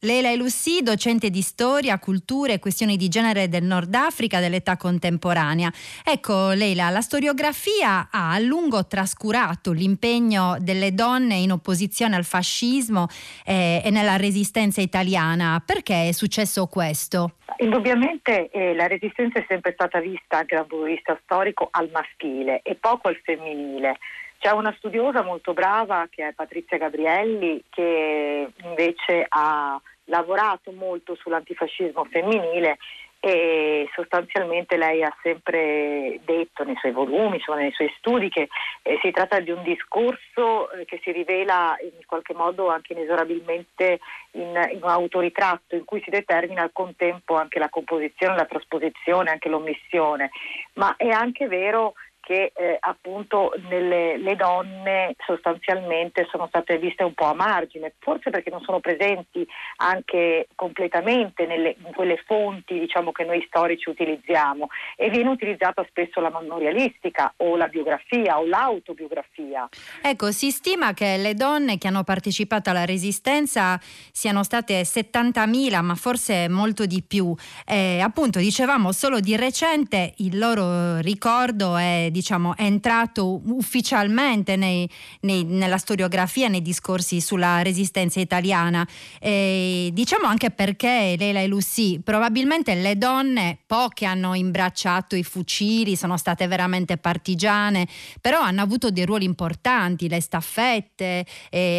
Leila Elussi, docente di storia, cultura e questioni di genere del Nord Africa dell'età contemporanea. Ecco Leila, la storiografia ha a lungo trascurato l'impegno delle donne in opposizione al fascismo eh, e nella resistenza italiana. Perché è successo questo? Indubbiamente eh, la resistenza è sempre stata vista anche dal punto di vista storico al maschile e poco al femminile. C'è una studiosa molto brava che è Patrizia Gabrielli che invece ha lavorato molto sull'antifascismo femminile e sostanzialmente lei ha sempre detto nei suoi volumi, insomma, nei suoi studi che eh, si tratta di un discorso eh, che si rivela in qualche modo anche inesorabilmente in, in, un autoritratto in cui si determina al contempo anche la composizione, la trasposizione, anche l'omissione, ma è anche vero che eh, appunto nelle, le donne sostanzialmente sono state viste un po' a margine, forse perché non sono presenti anche completamente nelle, in quelle fonti diciamo, che noi storici utilizziamo e viene utilizzata spesso la memorialistica o la biografia o l'autobiografia. Ecco, si stima che le donne che hanno partecipato alla resistenza siano state 70.000, ma forse molto di più. Eh, appunto, dicevamo solo di recente il loro ricordo è diciamo, è entrato ufficialmente nei, nei, nella storiografia, nei discorsi sulla resistenza italiana. E diciamo anche perché Leila e Lucy, probabilmente le donne, poche hanno imbracciato i fucili, sono state veramente partigiane, però hanno avuto dei ruoli importanti, le staffette,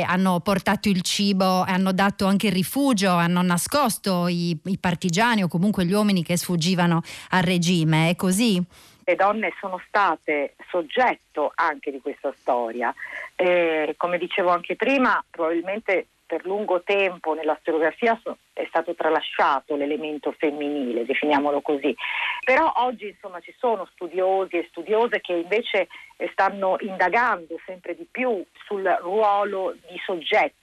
hanno portato il cibo, hanno dato anche il rifugio, hanno nascosto i, i partigiani o comunque gli uomini che sfuggivano al regime. È così? Le donne sono state soggetto anche di questa storia. Eh, come dicevo anche prima, probabilmente per lungo tempo nella storiografia è stato tralasciato l'elemento femminile, definiamolo così. Però oggi insomma ci sono studiosi e studiose che invece stanno indagando sempre di più sul ruolo di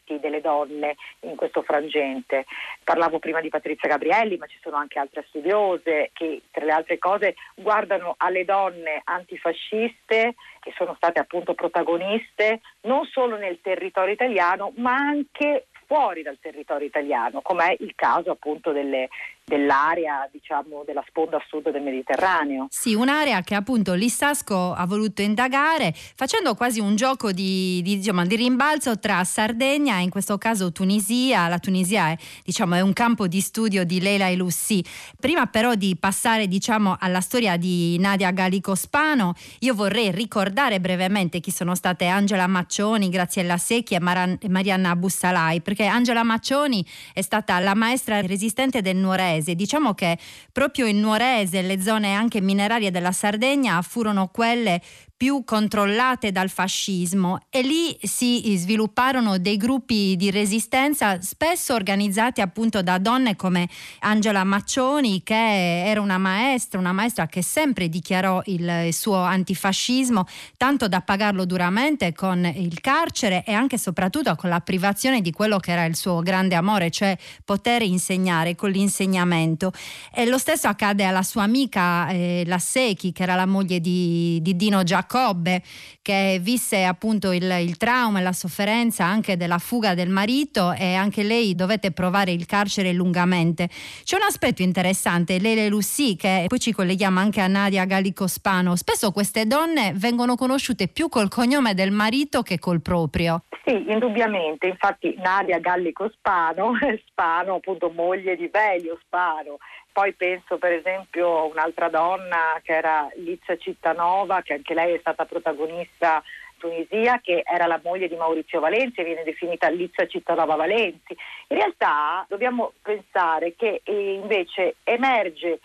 soggetti delle donne in questo frangente. Parlavo prima di Patrizia Gabrielli, ma ci sono anche altre studiose che tra le altre cose guardano alle donne antifasciste che sono state appunto protagoniste non solo nel territorio italiano, ma anche fuori dal territorio italiano, come è il caso appunto delle, dell'area diciamo della sponda sud del Mediterraneo. Sì, un'area che appunto l'Issasco ha voluto indagare facendo quasi un gioco di, di, diciamo, di rimbalzo tra Sardegna e in questo caso Tunisia. La Tunisia è, diciamo, è un campo di studio di Leila Elussi. Prima però di passare diciamo, alla storia di Nadia Gallico Spano, io vorrei ricordare brevemente chi sono state Angela Maccioni, Graziella Secchi e Mar- Marianna Bussalai, perché Angela Maccioni è stata la maestra resistente del Nuorese nuorese. Diciamo che proprio il nuorese le zone anche minerarie della Sardegna furono quelle più controllate dal fascismo e lì si svilupparono dei gruppi di resistenza spesso organizzati appunto da donne come Angela Maccioni che era una maestra, una maestra che sempre dichiarò il suo antifascismo tanto da pagarlo duramente con il carcere e anche soprattutto con la privazione di quello che era il suo grande amore, cioè poter insegnare con l'insegnamento. E lo stesso accade alla sua amica eh, La Secchi che era la moglie di, di Dino Giacomo Giacobbe che visse appunto il, il, trauma e la sofferenza anche della fuga del marito e anche lei dovette provare il carcere lungamente. C'è un aspetto interessante, Lele Lussi, che poi ci colleghiamo anche a Nadia Gallico Spano. Spesso queste donne vengono conosciute più col cognome del marito che col proprio. Sì, indubbiamente, infatti Nadia Gallico Spano, Spano appunto moglie di Velio Spano, poi penso per esempio a un'altra donna che era Lizza Cittanova, che anche lei è stata protagonista Tunisia, che era la moglie di Maurizio Valenzi e viene definita Lizza Cittanova Valenzi. In realtà dobbiamo pensare che eh, invece emerge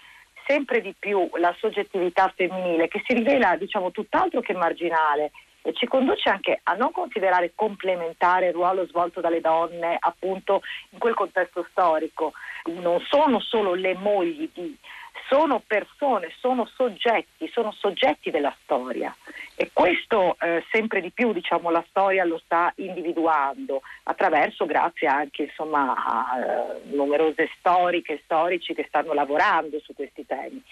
sempre di più la soggettività femminile che si rivela diciamo tutt'altro che marginale e ci conduce anche a non considerare complementare il ruolo svolto dalle donne appunto in quel contesto storico. Non sono solo le mogli di, sono persone, sono soggetti, sono soggetti della storia e questo eh, sempre di più diciamo, la storia lo sta individuando attraverso, grazie anche insomma, a uh, numerose storiche e storici che stanno lavorando su questi temi.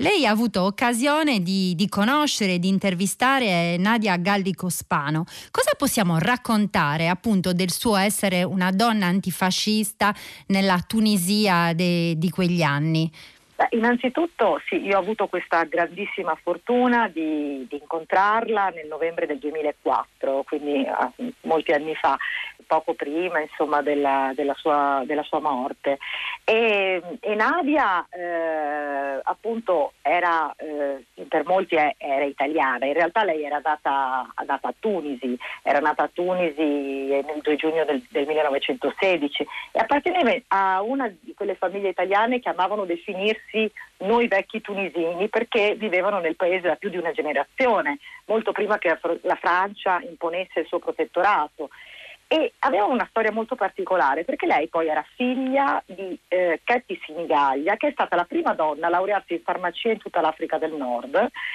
Lei ha avuto occasione di, di conoscere, di intervistare Nadia Gallico Spano. Cosa possiamo raccontare appunto del suo essere una donna antifascista nella Tunisia de, di quegli anni? Innanzitutto sì, io ho avuto questa grandissima fortuna di, di incontrarla nel novembre del 2004, quindi eh, molti anni fa poco prima insomma, della, della, sua, della, sua, morte. E, e Nadia eh, appunto era, eh, per molti è, era italiana, in realtà lei era data, data, a Tunisi, era nata a Tunisi nel 2 giugno del, del 1916 e apparteneva a una di quelle famiglie italiane che amavano definirsi noi vecchi tunisini perché vivevano nel paese da più di una generazione, molto prima che la Francia imponesse il suo protettorato. E aveva una storia molto particolare perché lei poi era figlia di eh, Ketty Sinigaglia che è stata la prima donna a laurearsi in farmacia in tutta l'Africa del Nord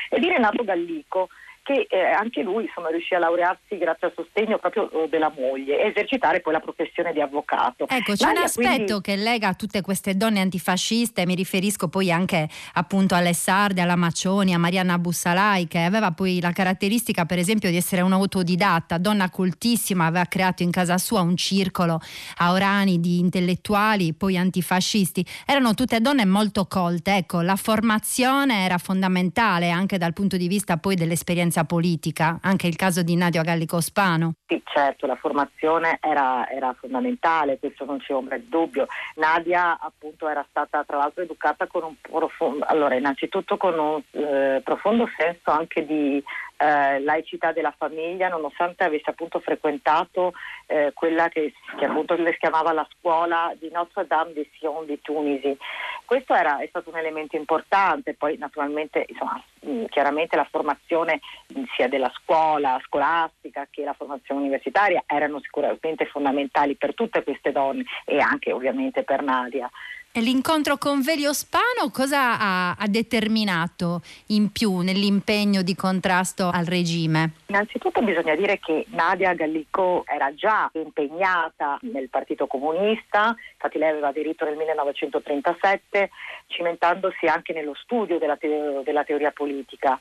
e di Renato Gallico che eh, anche lui insomma, riuscì a laurearsi grazie al sostegno proprio eh, della moglie e esercitare poi la professione di avvocato. Ecco, c'è Nadia, un aspetto quindi... che lega tutte queste donne antifasciste, mi riferisco poi anche appunto alle Sarde, alla Maccioni, a Marianna Bussalai, che aveva poi la caratteristica per esempio di essere un'autodidatta, donna coltissima, aveva creato in casa sua un circolo a Orani di intellettuali, poi antifascisti, erano tutte donne molto colte, ecco, la formazione era fondamentale anche dal punto di vista poi dell'esperienza esperienza politica, anche il caso di Nadio Gallico Spano. Sì, certo, la formazione era, era fondamentale, questo non c'è ombra di dubbio. Nadia appunto era stata tra l'altro educata con un profondo, allora innanzitutto con un eh, profondo senso anche di eh, laicità della famiglia, nonostante avesse appunto frequentato eh, quella che, che appunto le chiamava la scuola di Notre Dame de Sion di Tunisi. Questo era, è stato un elemento importante, poi naturalmente insomma, chiaramente la formazione sia della scuola scolastica che la formazione universitaria erano sicuramente fondamentali per tutte queste donne e anche ovviamente per Nadia. L'incontro con Velio Spano cosa ha, ha, determinato in più nell'impegno di contrasto al regime? Innanzitutto bisogna dire che Nadia Gallico era già impegnata nel Partito Comunista, infatti lei aveva aderito nel 1937, cimentandosi anche nello studio della, te- della teoria politica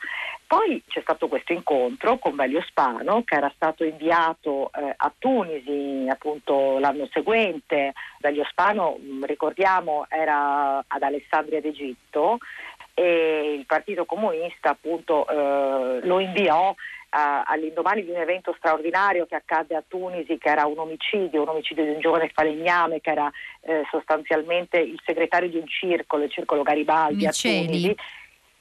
Poi c'è stato questo incontro con Velio Spano che era stato inviato eh, a Tunisi appunto l'anno seguente. Velio Spano, mm, ricordiamo, era ad Alessandria d'Egitto e il Partito Comunista appunto eh, lo inviò all'indomani di un evento straordinario che accadde a Tunisi, che era un omicidio, un omicidio di un giovane falegname che era eh, sostanzialmente il segretario di un circolo, il circolo Garibaldi Miceli. a Tunisi,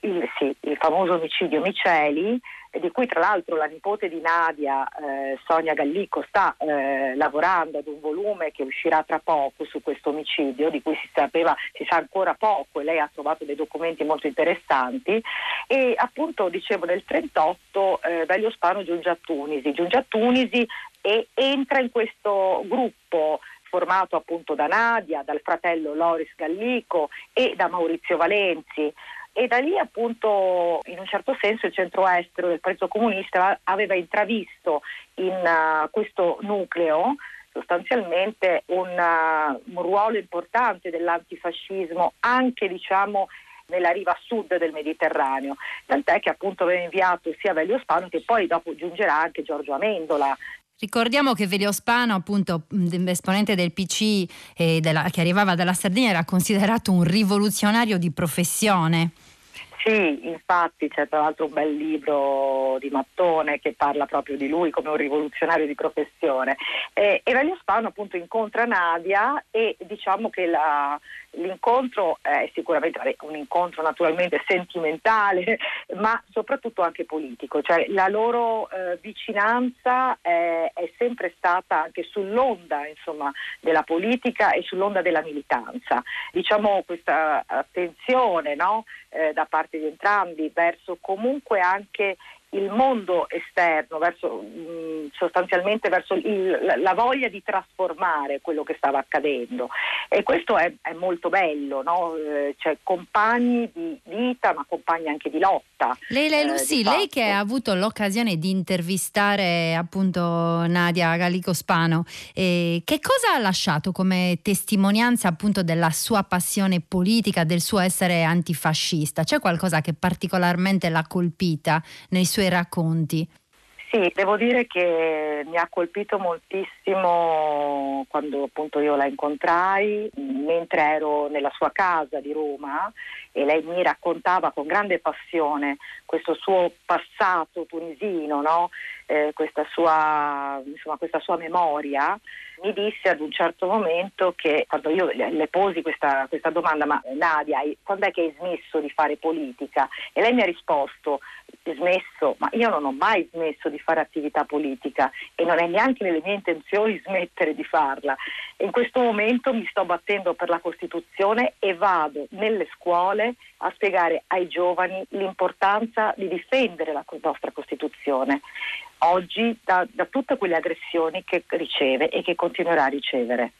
il, sì, il famoso omicidio Miceli, di cui tra l'altro la nipote di Nadia, eh, Sonia Gallico, sta eh, lavorando ad un volume che uscirà tra poco su questo omicidio, di cui si sapeva, si sa ancora poco e lei ha trovato dei documenti molto interessanti. E appunto, dicevo, nel 1938 eh, Velio Spano giunge a Tunisi, giunge a Tunisi e entra in questo gruppo formato appunto da Nadia, dal fratello Loris Gallico e da Maurizio Valenzi e da lì appunto in un certo senso il centro estero del Partito Comunista aveva intravisto in uh, questo nucleo sostanzialmente un, uh, un, ruolo importante dell'antifascismo anche diciamo nella riva sud del Mediterraneo, tant'è che appunto aveva inviato sia Velio Spano che poi dopo giungerà anche Giorgio Amendola Ricordiamo che Velio Spano, appunto esponente del PC eh, della, che arrivava dalla Sardegna, era considerato un rivoluzionario di professione. Sì, infatti c'è tra l'altro un bel libro di Mattone che parla proprio di lui come un rivoluzionario di professione. Eh, Velio Spano appunto incontra Nadia e diciamo che la, L'incontro è sicuramente un incontro naturalmente sentimentale, ma soprattutto anche politico, cioè la loro eh, vicinanza è, è, sempre stata anche sull'onda insomma, della politica e sull'onda della militanza. Diciamo questa attenzione no, eh, da parte di entrambi verso comunque anche il mondo esterno, verso, mh, sostanzialmente verso il, la voglia di trasformare quello che stava accadendo. E questo è, è molto bello, no? eh, cioè compagni di vita ma compagni anche di lotta. Lei, lei, Lucy, eh, lei che ha avuto l'occasione di intervistare appunto Nadia Gallico Spano, eh, che cosa ha lasciato come testimonianza appunto della sua passione politica, del suo essere antifascista? C'è qualcosa che particolarmente l'ha colpita nei suoi suoi racconti. Sì, devo dire che mi ha colpito moltissimo quando appunto io la incontrai, mentre ero nella sua casa di Roma e lei mi raccontava con grande passione questo suo passato tunisino, no? eh, questa, sua, insomma, questa sua memoria mi disse ad un certo momento che quando io le, posi questa, questa, domanda, ma Nadia, quando è che hai smesso di fare politica? E lei mi ha risposto, smesso, ma io non ho mai smesso di fare attività politica e non è neanche nelle mie intenzioni smettere di farla. In questo momento mi sto battendo per la Costituzione e vado nelle scuole a spiegare ai giovani l'importanza di difendere la nostra Costituzione oggi da, da tutte quelle aggressioni che riceve e che continuerà a ricevere.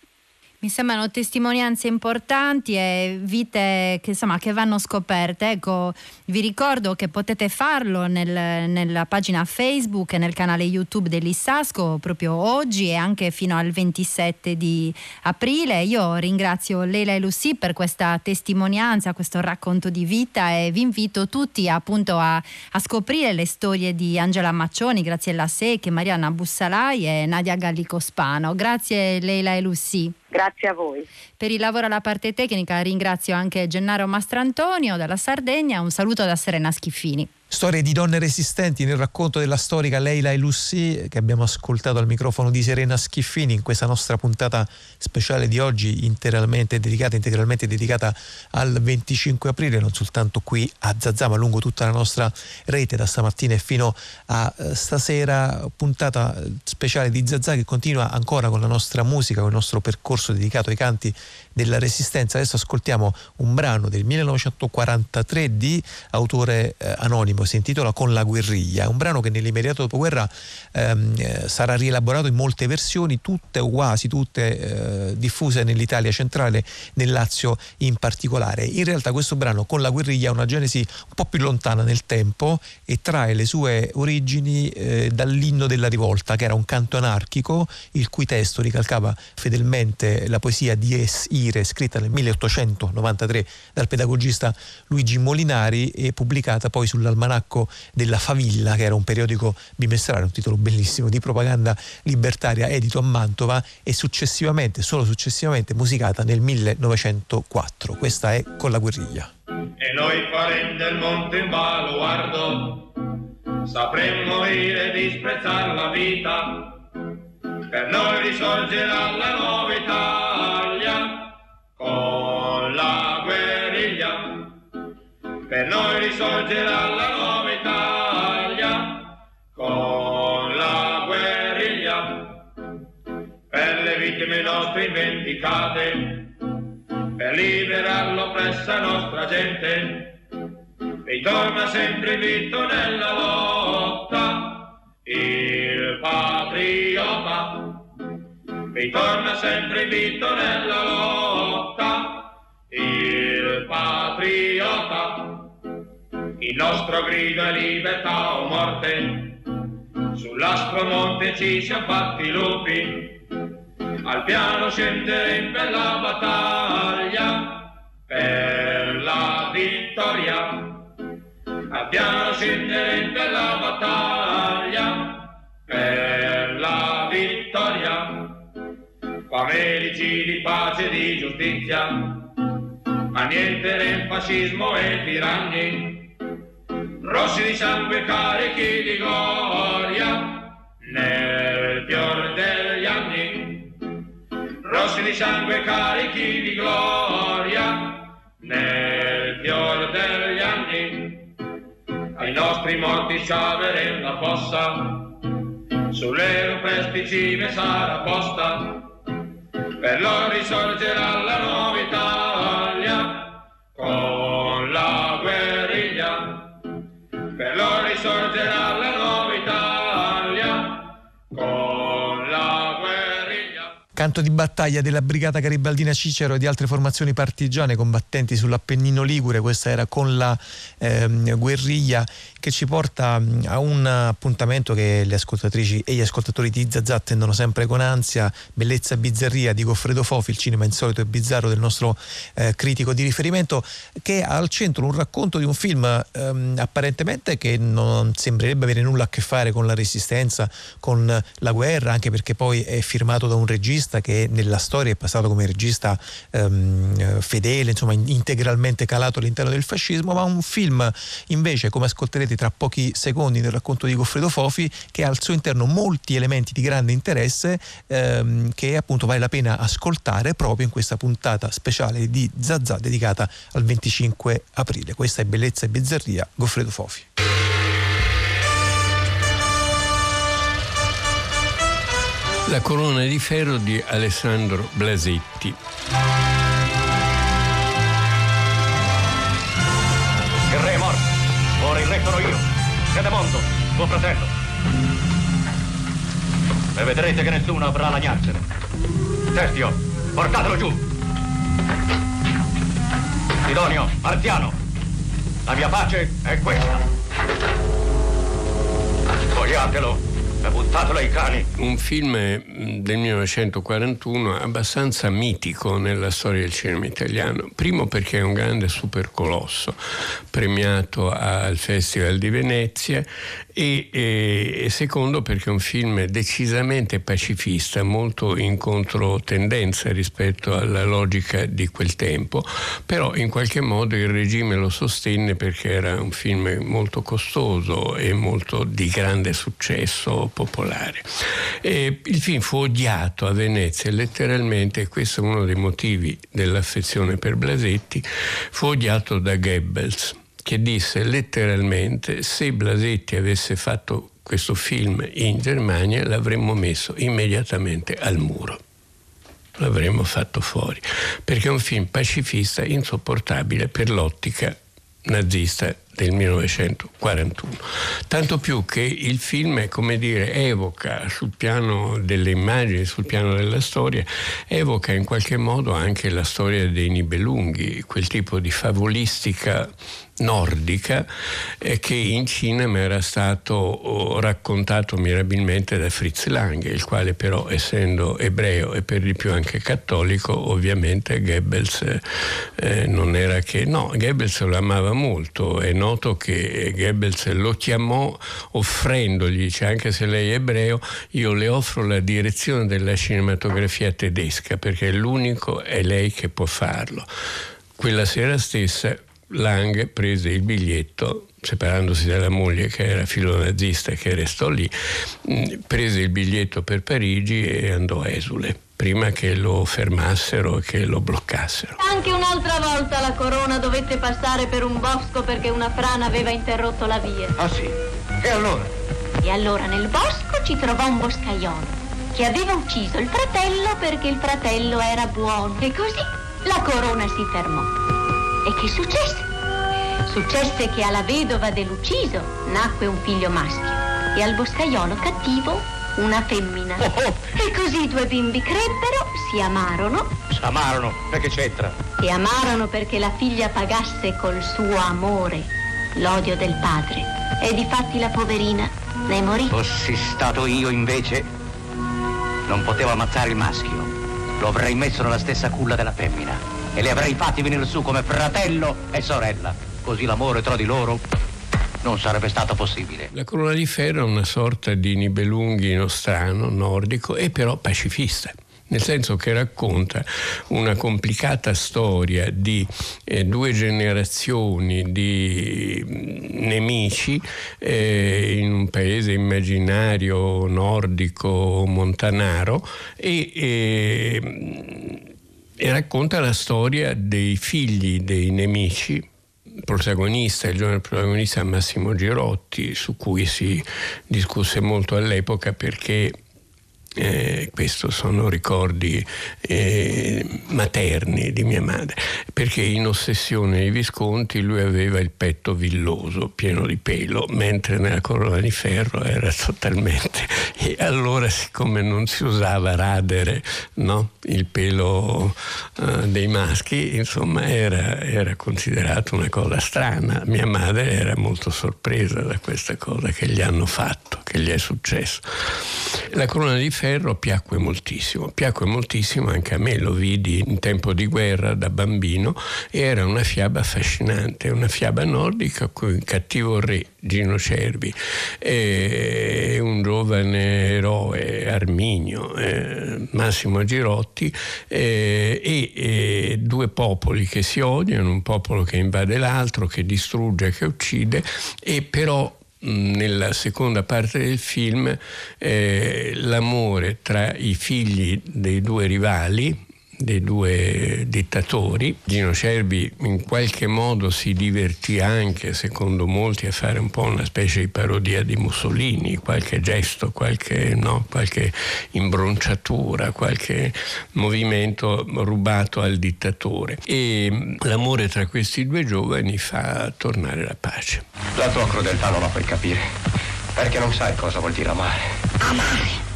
Mi sembrano testimonianze importanti e vite che, insomma, che vanno scoperte. Ecco, vi ricordo che potete farlo nel, nella pagina Facebook e nel canale YouTube dell'Issasco proprio oggi e anche fino al 27 di aprile. Io ringrazio Leila e Lucy per questa testimonianza, questo racconto di vita e vi invito tutti appunto a, a scoprire le storie di Angela Maccioni, Graziella Secchi, Mariana Bussalai e Nadia Gallico Spano. Grazie Leila e Lucy. Grazie a voi. Per il lavoro alla parte tecnica ringrazio anche Gennaro Mastrantonio dalla Sardegna. Un saluto da Serena Schiffini. Storie di donne resistenti nel racconto della storica Leila e Lucy che abbiamo ascoltato al microfono di Serena Schiffini in questa nostra puntata speciale di oggi interamente dedicata, integralmente dedicata al 25 aprile, non soltanto qui a Zazà ma lungo tutta la nostra rete da stamattina e fino a eh, stasera, puntata speciale di Zazà che continua ancora con la nostra musica, con il nostro percorso dedicato ai canti della resistenza. Adesso ascoltiamo un brano del 1943 di autore eh, anonimo, si intitola Con la guerriglia, un brano che nell'immediato dopoguerra ehm, eh, sarà rielaborato in molte versioni, tutte o quasi tutte eh, diffuse nell'Italia centrale, nel Lazio in particolare. In realtà questo brano Con la guerriglia ha una genesi un po' più lontana nel tempo e trae le sue origini eh, dall'inno della rivolta, che era un canto anarchico il cui testo ricalcava fedelmente la poesia di Es Ire, scritta nel 1893 dal pedagogista Luigi Molinari e pubblicata poi sull'almanacco l'almanacco della Favilla, che era un periodico bimestrale, un titolo bellissimo di propaganda libertaria edito a Mantova e successivamente, solo successivamente musicata nel 1904. Questa è Con la guerriglia. E noi faremo del monte un baluardo, sapremmo morire e disprezzare la vita, per noi risorgerà la nuova Italia con la guerriglia. Per noi risorgerà la nuova Italia con la guerriglia. Per le vittime nostre indicate, per liberare l'oppressa nostra gente, ritorna sempre vinto nella lotta il patriota, ritorna sempre vinto nella lotta il patriota. Il nostro grido è libertà o morte, sull'aspro monte ci siamo fatti lupi, al piano scenderemo per la battaglia, per la vittoria. Al piano scenderemo per la battaglia, per la vittoria. Famelici di pace e di giustizia, ma niente nel fascismo e tiranni rossi di sangue carichi di gloria? Nel fior degli anni, rossi di sangue carichi di gloria? Nel fior degli anni, ai nostri morti sciavere la fossa, sulle rupesti cime sarà posta, per loro risorgerà la nuova Canto di battaglia della Brigata Garibaldina Cicero e di altre formazioni partigiane combattenti sull'Appennino Ligure, questa era con la ehm, guerriglia che ci porta a un appuntamento che le ascoltatrici e gli ascoltatori di Zazà attendono sempre con ansia, Bellezza e Bizzarria di Goffredo Fofi, il cinema insolito e bizzarro del nostro eh, critico di riferimento, che ha al centro un racconto di un film ehm, apparentemente che non sembrerebbe avere nulla a che fare con la resistenza, con la guerra, anche perché poi è firmato da un regista che nella storia è passato come regista ehm, fedele, insomma integralmente calato all'interno del fascismo, ma un film invece, come ascolterete, tra pochi secondi nel racconto di Goffredo Fofi che ha al suo interno molti elementi di grande interesse ehm, che appunto vale la pena ascoltare proprio in questa puntata speciale di Zazà dedicata al 25 aprile. Questa è Bellezza e Bizzarria, Goffredo Fofi. La corona di ferro di Alessandro Blasetti. Il re è morto. Ora il re sono io. Sedemondo, tuo fratello. E vedrete che nessuno avrà lagnarsene. Testio, portatelo giù. Sidonio, Marziano, la mia pace è questa. Spogliatelo e buttatelo ai cani. Un film mm, del 1941 abbastanza mitico nella storia del cinema italiano. Primo perché è un grande supercolosso, premiato al Festival di Venezia e, e, e, secondo perché è un film decisamente pacifista, molto in controtendenza rispetto alla logica di quel tempo, però in qualche modo il regime lo sostenne perché era un film molto costoso e molto di grande successo popolare. E il film fu odiato a Venezia letteralmente, e questo è uno dei motivi dell'affezione per Blasetti, fu odiato da Goebbels che disse letteralmente se Blasetti avesse fatto questo film in Germania l'avremmo messo immediatamente al muro. L'avremmo fatto fuori, perché è un film pacifista insopportabile per l'ottica nazista del 1941. Tanto più che il film, come dire, evoca sul piano delle immagini, sul piano della storia, evoca in qualche modo anche la storia dei Nibelunghi, quel tipo di favolistica nordica eh, che in cinema era stato oh, raccontato mirabilmente da Fritz Lang, il quale però essendo ebreo e per di più anche cattolico, ovviamente Goebbels eh, non era che no, Goebbels lo amava molto no noto che Goebbels lo chiamò offrendogli, dice anche se lei è ebreo, io le offro la direzione della cinematografia tedesca perché l'unico è lei che può farlo. Quella sera stessa Lang prese il biglietto separandosi dalla moglie che era filonazista che restò lì, prese il biglietto per Parigi e andò a esule prima che lo fermassero e che lo bloccassero. Anche un'altra volta la corona dovette passare per un bosco perché una frana aveva interrotto la via. Ah sì? E allora? E allora nel bosco ci trovò un boscaiolo che aveva ucciso il fratello perché il fratello era buono. E così la corona si fermò. E che successe? Successe che alla vedova dell'ucciso nacque un figlio maschio e al boscaiolo cattivo una femmina. Oh, oh. E così i due bimbi crebbero, si amarono. Si amarono? Che c'entra? Si amarono perché la figlia pagasse col suo amore l'odio del padre. E difatti la poverina ne morì. Fossi stato io invece, non potevo ammazzare il maschio. Lo avrei messo nella stessa culla della femmina e li avrei fatti venire su come fratello e sorella così l'amore tra di loro non sarebbe stato possibile. La Corona di Ferro è una sorta di Nibelunghi nostrano, nordico, e però pacifista nel senso che racconta una complicata storia di eh, due generazioni di mm, nemici eh, in un paese immaginario nordico montanaro e, e, e racconta la storia dei figli dei nemici protagonista, il giovane protagonista Massimo Girotti, su cui si discusse molto all'epoca perché eh, questo sono ricordi eh, materni di mia madre, perché in ossessione ai Visconti lui aveva il petto villoso, pieno di pelo, mentre nella corona di ferro era totalmente... E allora siccome non si usava radere no? il pelo uh, dei maschi, insomma era, era considerato una cosa strana. Mia madre era molto sorpresa da questa cosa che gli hanno fatto, che gli è successo. La corona di ferro piacque moltissimo, piacque moltissimo anche a me, lo vidi in tempo di guerra da bambino e era una fiaba affascinante, una fiaba nordica con il cattivo re Gino Cervi e un giovane eroe Arminio, eh, Massimo Girotti eh, e due popoli che si odiano, un popolo che invade l'altro, che distrugge, che uccide e però nella seconda parte del film eh, l'amore tra i figli dei due rivali dei due dittatori. Gino Cervi in qualche modo si divertì anche, secondo molti, a fare un po' una specie di parodia di Mussolini, qualche gesto, qualche, no, qualche imbronciatura, qualche movimento rubato al dittatore. E l'amore tra questi due giovani fa tornare la pace. La tua crudeltà non la puoi capire, perché non sai cosa vuol dire amare. Amare?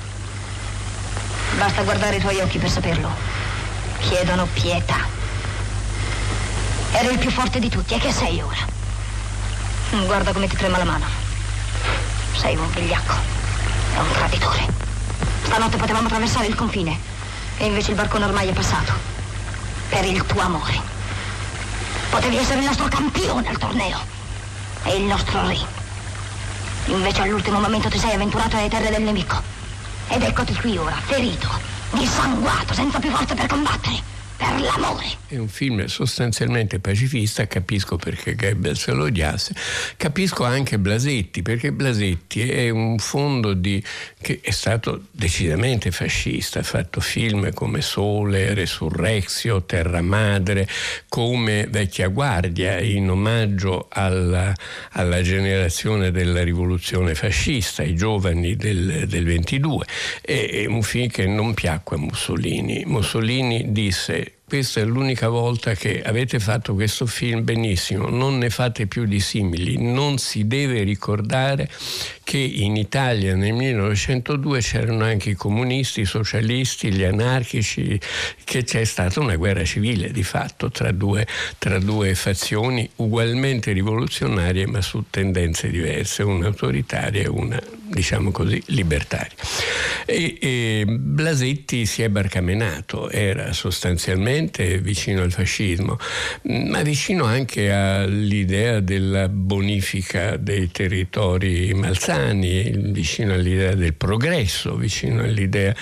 Basta guardare i tuoi occhi per saperlo chiedono pietà. Ero il più forte di tutti, e che sei ora? Guarda come ti trema la mano. Sei un vigliacco e un traditore. Stanotte potevamo attraversare il confine e invece il barcone ormai è passato. Per il tuo amore. Potevi essere il nostro campione al torneo e il nostro re. Invece all'ultimo momento ti sei avventurato alle terre del nemico. Ed eccoti qui ora, ferito, dissanguato, senza più forze per combattere per l'amore. È un film sostanzialmente pacifista, capisco perché Goebbels lo odiasse, capisco anche Blasetti, perché Blasetti è un fondo di, che è stato decisamente fascista, ha fatto film come Sole, Resurrexio, Terra Madre, come Vecchia Guardia, in omaggio alla, alla generazione della rivoluzione fascista, i giovani del, del 22. È, è un film che non piacque a Mussolini. Mussolini disse questa è l'unica volta che avete fatto questo film benissimo, non ne fate più di simili, non si deve ricordare che in Italia nel 1902 c'erano anche i comunisti, i socialisti, gli anarchici, che c'è stata una guerra civile di fatto tra due, tra due fazioni ugualmente rivoluzionarie ma su tendenze diverse, una autoritaria e una diciamo così, libertari. E, e Blasetti si è barcamenato, era sostanzialmente vicino al fascismo, ma vicino anche all'idea della bonifica dei territori malsani, vicino all'idea del progresso, vicino all'idea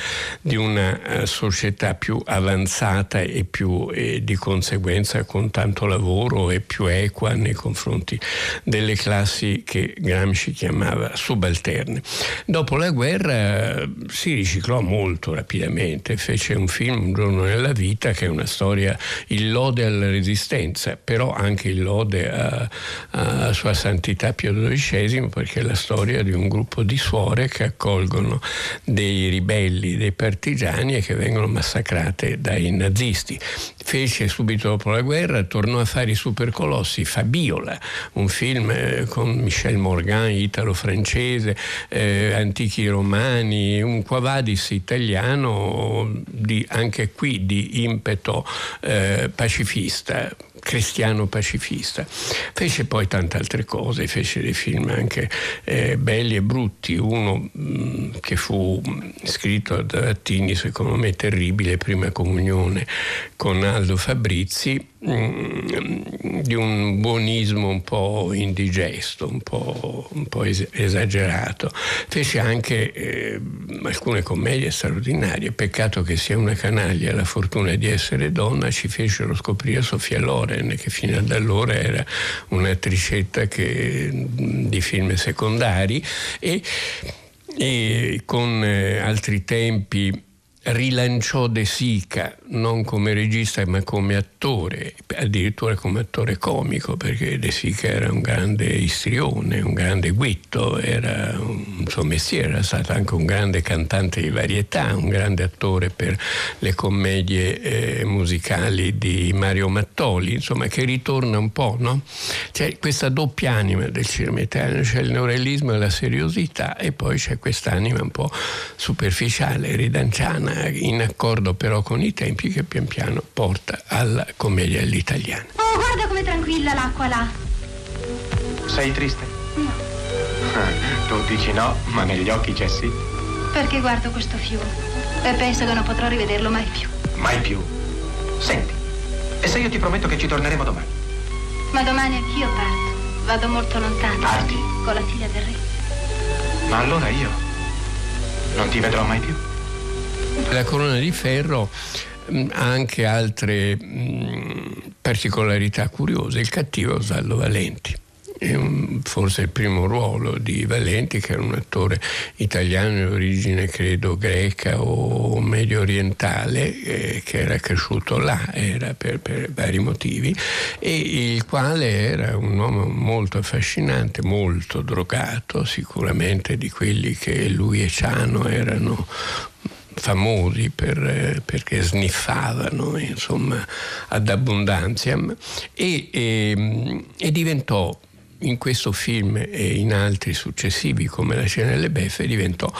di una eh, società più avanzata e più e di conseguenza con tanto lavoro e più equa nei confronti delle classi che Gramsci chiamava subalterne. Dopo la guerra si riciclò molto rapidamente, fece un film Un giorno nella vita che è una storia il lode alla resistenza, però anche il lode a, a Sua Santità Pio XII perché è la storia di un gruppo di suore che accolgono dei ribelli, dei partigiani e che vengono massacrate dai nazisti. Fece subito dopo la guerra, tornò a fare i supercolossi, Fabiola, un film eh, con Michel Morgan, italo-francese, eh, antichi romani, un quavadis italiano di, anche qui di impeto eh, pacifista cristiano pacifista. Fece poi tante altre cose, fece dei film anche eh, belli e brutti, uno mh, mm, che fu scritto da Attini, secondo me terribile, Prima Comunione con Aldo Fabrizi, Mm, di un buonismo un po' indigesto, un po', un po esagerato. Fece anche eh, alcune commedie straordinarie. Peccato che sia una canaglia, la fortuna di essere donna, ci fecero scoprire Sofia Loren, che fino ad allora era un'attricetta che, di film secondari e, e con eh, altri tempi rilanciò De Sica non come regista ma come attore, addirittura come attore comico, perché De Sica era un grande istrione, un grande guitto, era un suo mestiere, era stato anche un grande cantante di varietà, un grande attore per le commedie eh, musicali di Mario Mattoli, insomma che ritorna un po', no? C'è questa doppia anima del cinema italiano, c'è il neorealismo e la seriosità e poi c'è quest'anima un po' superficiale, ridanciana in accordo però con i tempi che pian piano porta alla commedia all'italiana. Oh, guarda com'è tranquilla l'acqua là. Sei triste? No. Tu dici no, ma negli occhi c'è sì. Perché guardo questo fiume e penso che non potrò rivederlo mai più. Mai più? Senti, e se io ti prometto che ci torneremo domani? Ma domani anch'io parto. Vado molto lontano. Parti? Con la figlia del re. Ma allora io non ti vedrò mai più. La corona di ferro mm, ha anche altre mh, mm, particolarità curiose. Il cattivo Osvaldo Valenti un, forse il primo ruolo di Valenti, che era un attore italiano di origine credo greca o medio orientale, eh, che era cresciuto là, era per, per, vari motivi, e il quale era un uomo molto affascinante, molto drogato, sicuramente di quelli che lui e Ciano erano famosi per, perché sniffavano insomma ad abbondanza e, e, e diventò in questo film e in altri successivi come La scena delle beffe diventò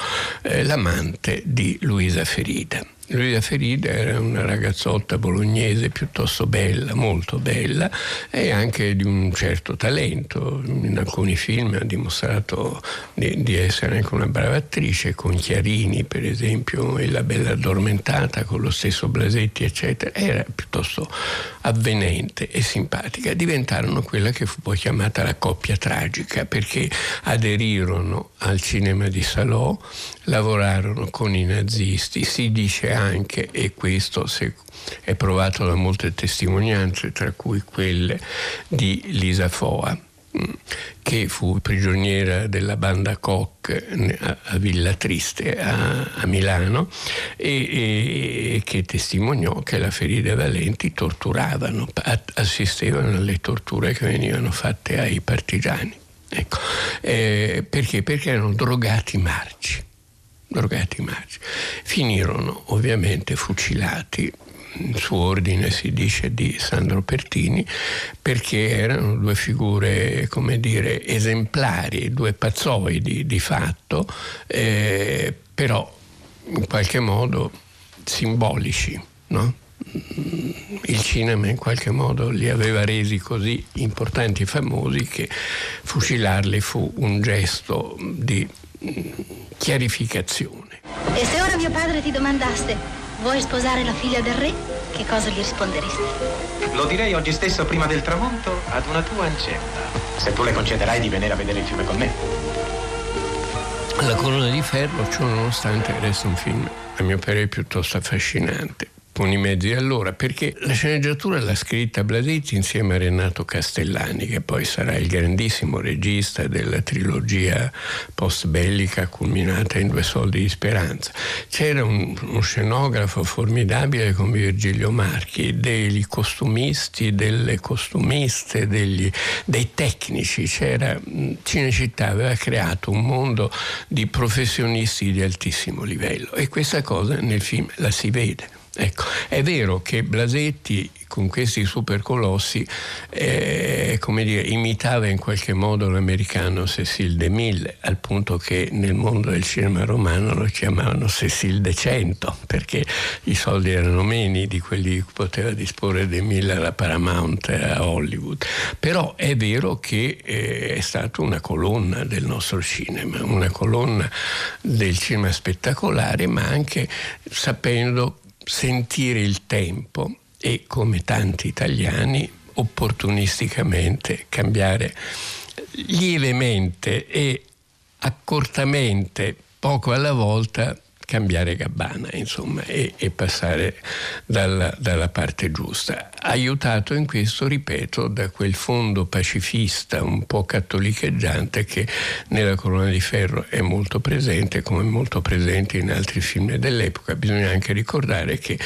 eh, l'amante di Luisa Ferida. Luisa Ferida era una ragazzotta bolognese piuttosto bella, molto bella e anche di un certo talento. In alcuni film ha dimostrato di, di essere anche una brava attrice, con Chiarini per esempio e La Bella Addormentata con lo stesso Blasetti eccetera. Era piuttosto avvenente e simpatica. Diventarono quella che fu poi chiamata la coppia tragica perché aderirono al cinema di Salò, lavorarono con i nazisti, si dice anche, e questo è provato da molte testimonianze, tra cui quelle di Lisa Foa, mm, che fu prigioniera della banda Koch a Villa Triste a, a Milano e, e, che testimoniò che la Ferida Valenti torturavano, assistevano alle torture che venivano fatte ai partigiani. Ecco. Eh, perché? Perché erano drogati marci drogati marci. Finirono ovviamente fucilati su ordine si dice di Sandro Pertini perché erano due figure come dire esemplari due pazzoidi di fatto eh, però in qualche modo simbolici no? il cinema in qualche modo li aveva resi così importanti e famosi che fucilarli fu un gesto di chiarificazione. E se ora mio padre ti domandaste, vuoi sposare la figlia del re? Che cosa gli risponderesti? Lo direi oggi stesso prima del tramonto ad una tua ancella, se tu le concederai di venire a vedere il fiume con me. La colonna di ferro, ciò nonostante, resta un film a mio parere piuttosto affascinante con i mezzi allora, perché la sceneggiatura l'ha scritta Blasetti insieme a Renato Castellani, che poi sarà il grandissimo regista della trilogia post-bellica culminata in Due soldi di speranza. C'era un, uno scenografo formidabile come Virgilio Marchi, dei costumisti, delle costumiste, degli, dei tecnici. C'era, Cinecittà aveva creato un mondo di professionisti di altissimo livello e questa cosa nel film la si vede. Ecco, è vero che Blasetti con questi supercolossi eh, dire, imitava in qualche modo l'americano Cecil de Mille, al punto che nel mondo del cinema romano lo chiamavano Cecil de Cento, perché i soldi erano meno di quelli che poteva disporre de Mille alla Paramount a Hollywood. Però è vero che eh, è stata una colonna del nostro cinema, una colonna del cinema spettacolare, ma anche sapendo sentire il tempo e come tanti italiani opportunisticamente cambiare lievemente e accortamente poco alla volta cambiare gabbana, insomma, e, e passare dalla, dalla, parte giusta. Aiutato in questo, ripeto, da quel fondo pacifista un po' cattolicheggiante che nella Corona di Ferro è molto presente, come molto presente in altri film dell'epoca. Bisogna anche ricordare che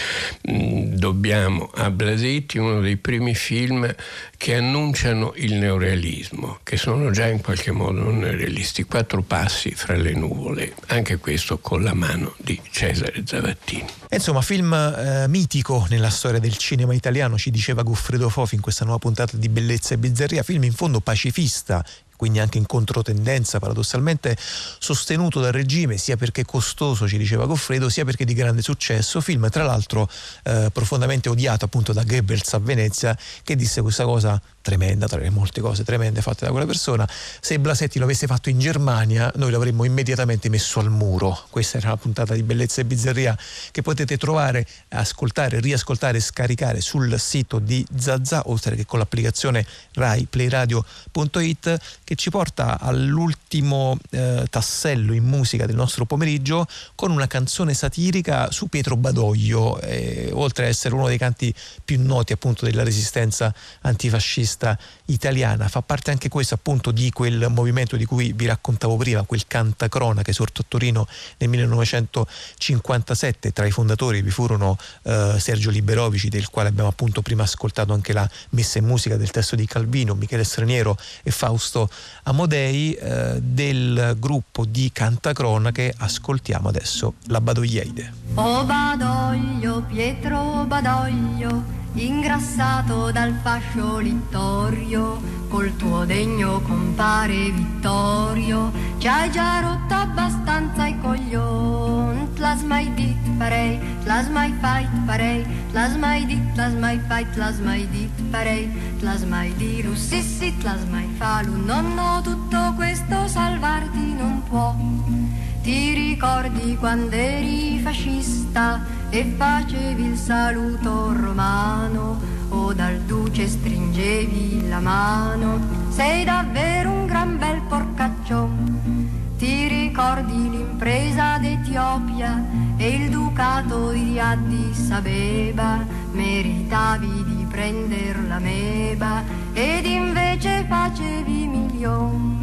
mh, dobbiamo a Blasetti uno dei primi film che annunciano il neorealismo, che sono già in qualche modo neorealisti, quattro passi fra le nuvole, anche questo con la mano di Cesare Zavattini. Insomma, film eh, mitico nella storia del cinema italiano, ci diceva Goffredo Fofi in questa nuova puntata di Bellezza e Bizzarria, film in fondo pacifista, quindi anche in controtendenza paradossalmente sostenuto dal regime sia perché costoso ci diceva Goffredo sia perché di grande successo. Film tra l'altro eh, profondamente odiato appunto da Goebbels a Venezia che disse questa cosa tremenda, tra le molte cose tremende fatte da quella persona. Se Blasetti lo avesse fatto in Germania, noi l'avremmo immediatamente messo al muro. Questa era la puntata di Bellezza e Bizzarria che potete trovare, ascoltare, riascoltare e scaricare sul sito di Zazà, oltre che con l'applicazione raiplayradio.it, che ci porta all'ultimo eh, tassello in musica del nostro pomeriggio con una canzone satirica su Pietro Badoglio, eh, oltre ad essere uno dei canti più noti appunto della resistenza antifascista artista italiana, fa parte anche questo appunto di quel movimento di cui vi raccontavo prima, quel cantacrona che sorto a Torino nel 1957, tra i fondatori vi furono eh, Sergio Liberovici del quale abbiamo appunto prima ascoltato anche la messa in musica del testo di Calvino, Michele Straniero e Fausto Amodei eh, del gruppo di cantacrona che ascoltiamo adesso, la Badoglieide. Oh Badoglio, Pietro Badoglio ingrassato dal fascio littorio, col tuo degno compare Vittorio, ci hai già rotto abbastanza i coglioni, tlas mai dit farei, tlas mai fight farei, tlas mai dit, tlas mai fight, tlas mai dit farei, tlas mai diru sissi, tlas mai falu, nonno tutto questo salvarti non può. Ti ricordi quando eri fascista e facevi il saluto romano o dal duce stringevi la mano? Sei davvero un gran bel porcaccione. Ti ricordi l'impresa d'Etiopia e il ducato di Addis Abeba? Meritavi di prender la meba ed invece facevi milioni.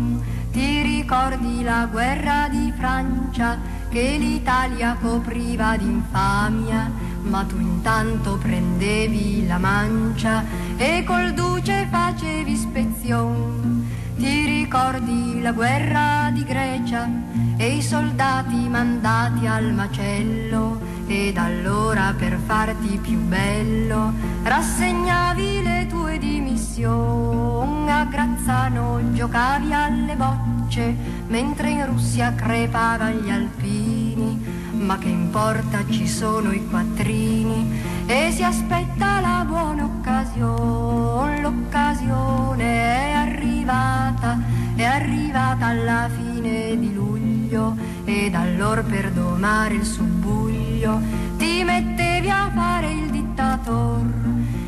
Ti ricordi la guerra di Francia che l'Italia copriva d'infamia, ma tu intanto prendevi la mancia e col duce facevi spezion. Ti ricordi la guerra di Grecia e i soldati mandati al macello ed allora per farti più bello. Rassegnavi le tue dimissioni a Grazzano giocavi alle bocce mentre in Russia crepavano gli alpini. Ma che importa ci sono i quattrini e si aspetta la buona occasione. L'occasione è arrivata è arrivata alla fine di luglio luglio ed allora per domare il subbuglio ti mettevi a fare il dittator.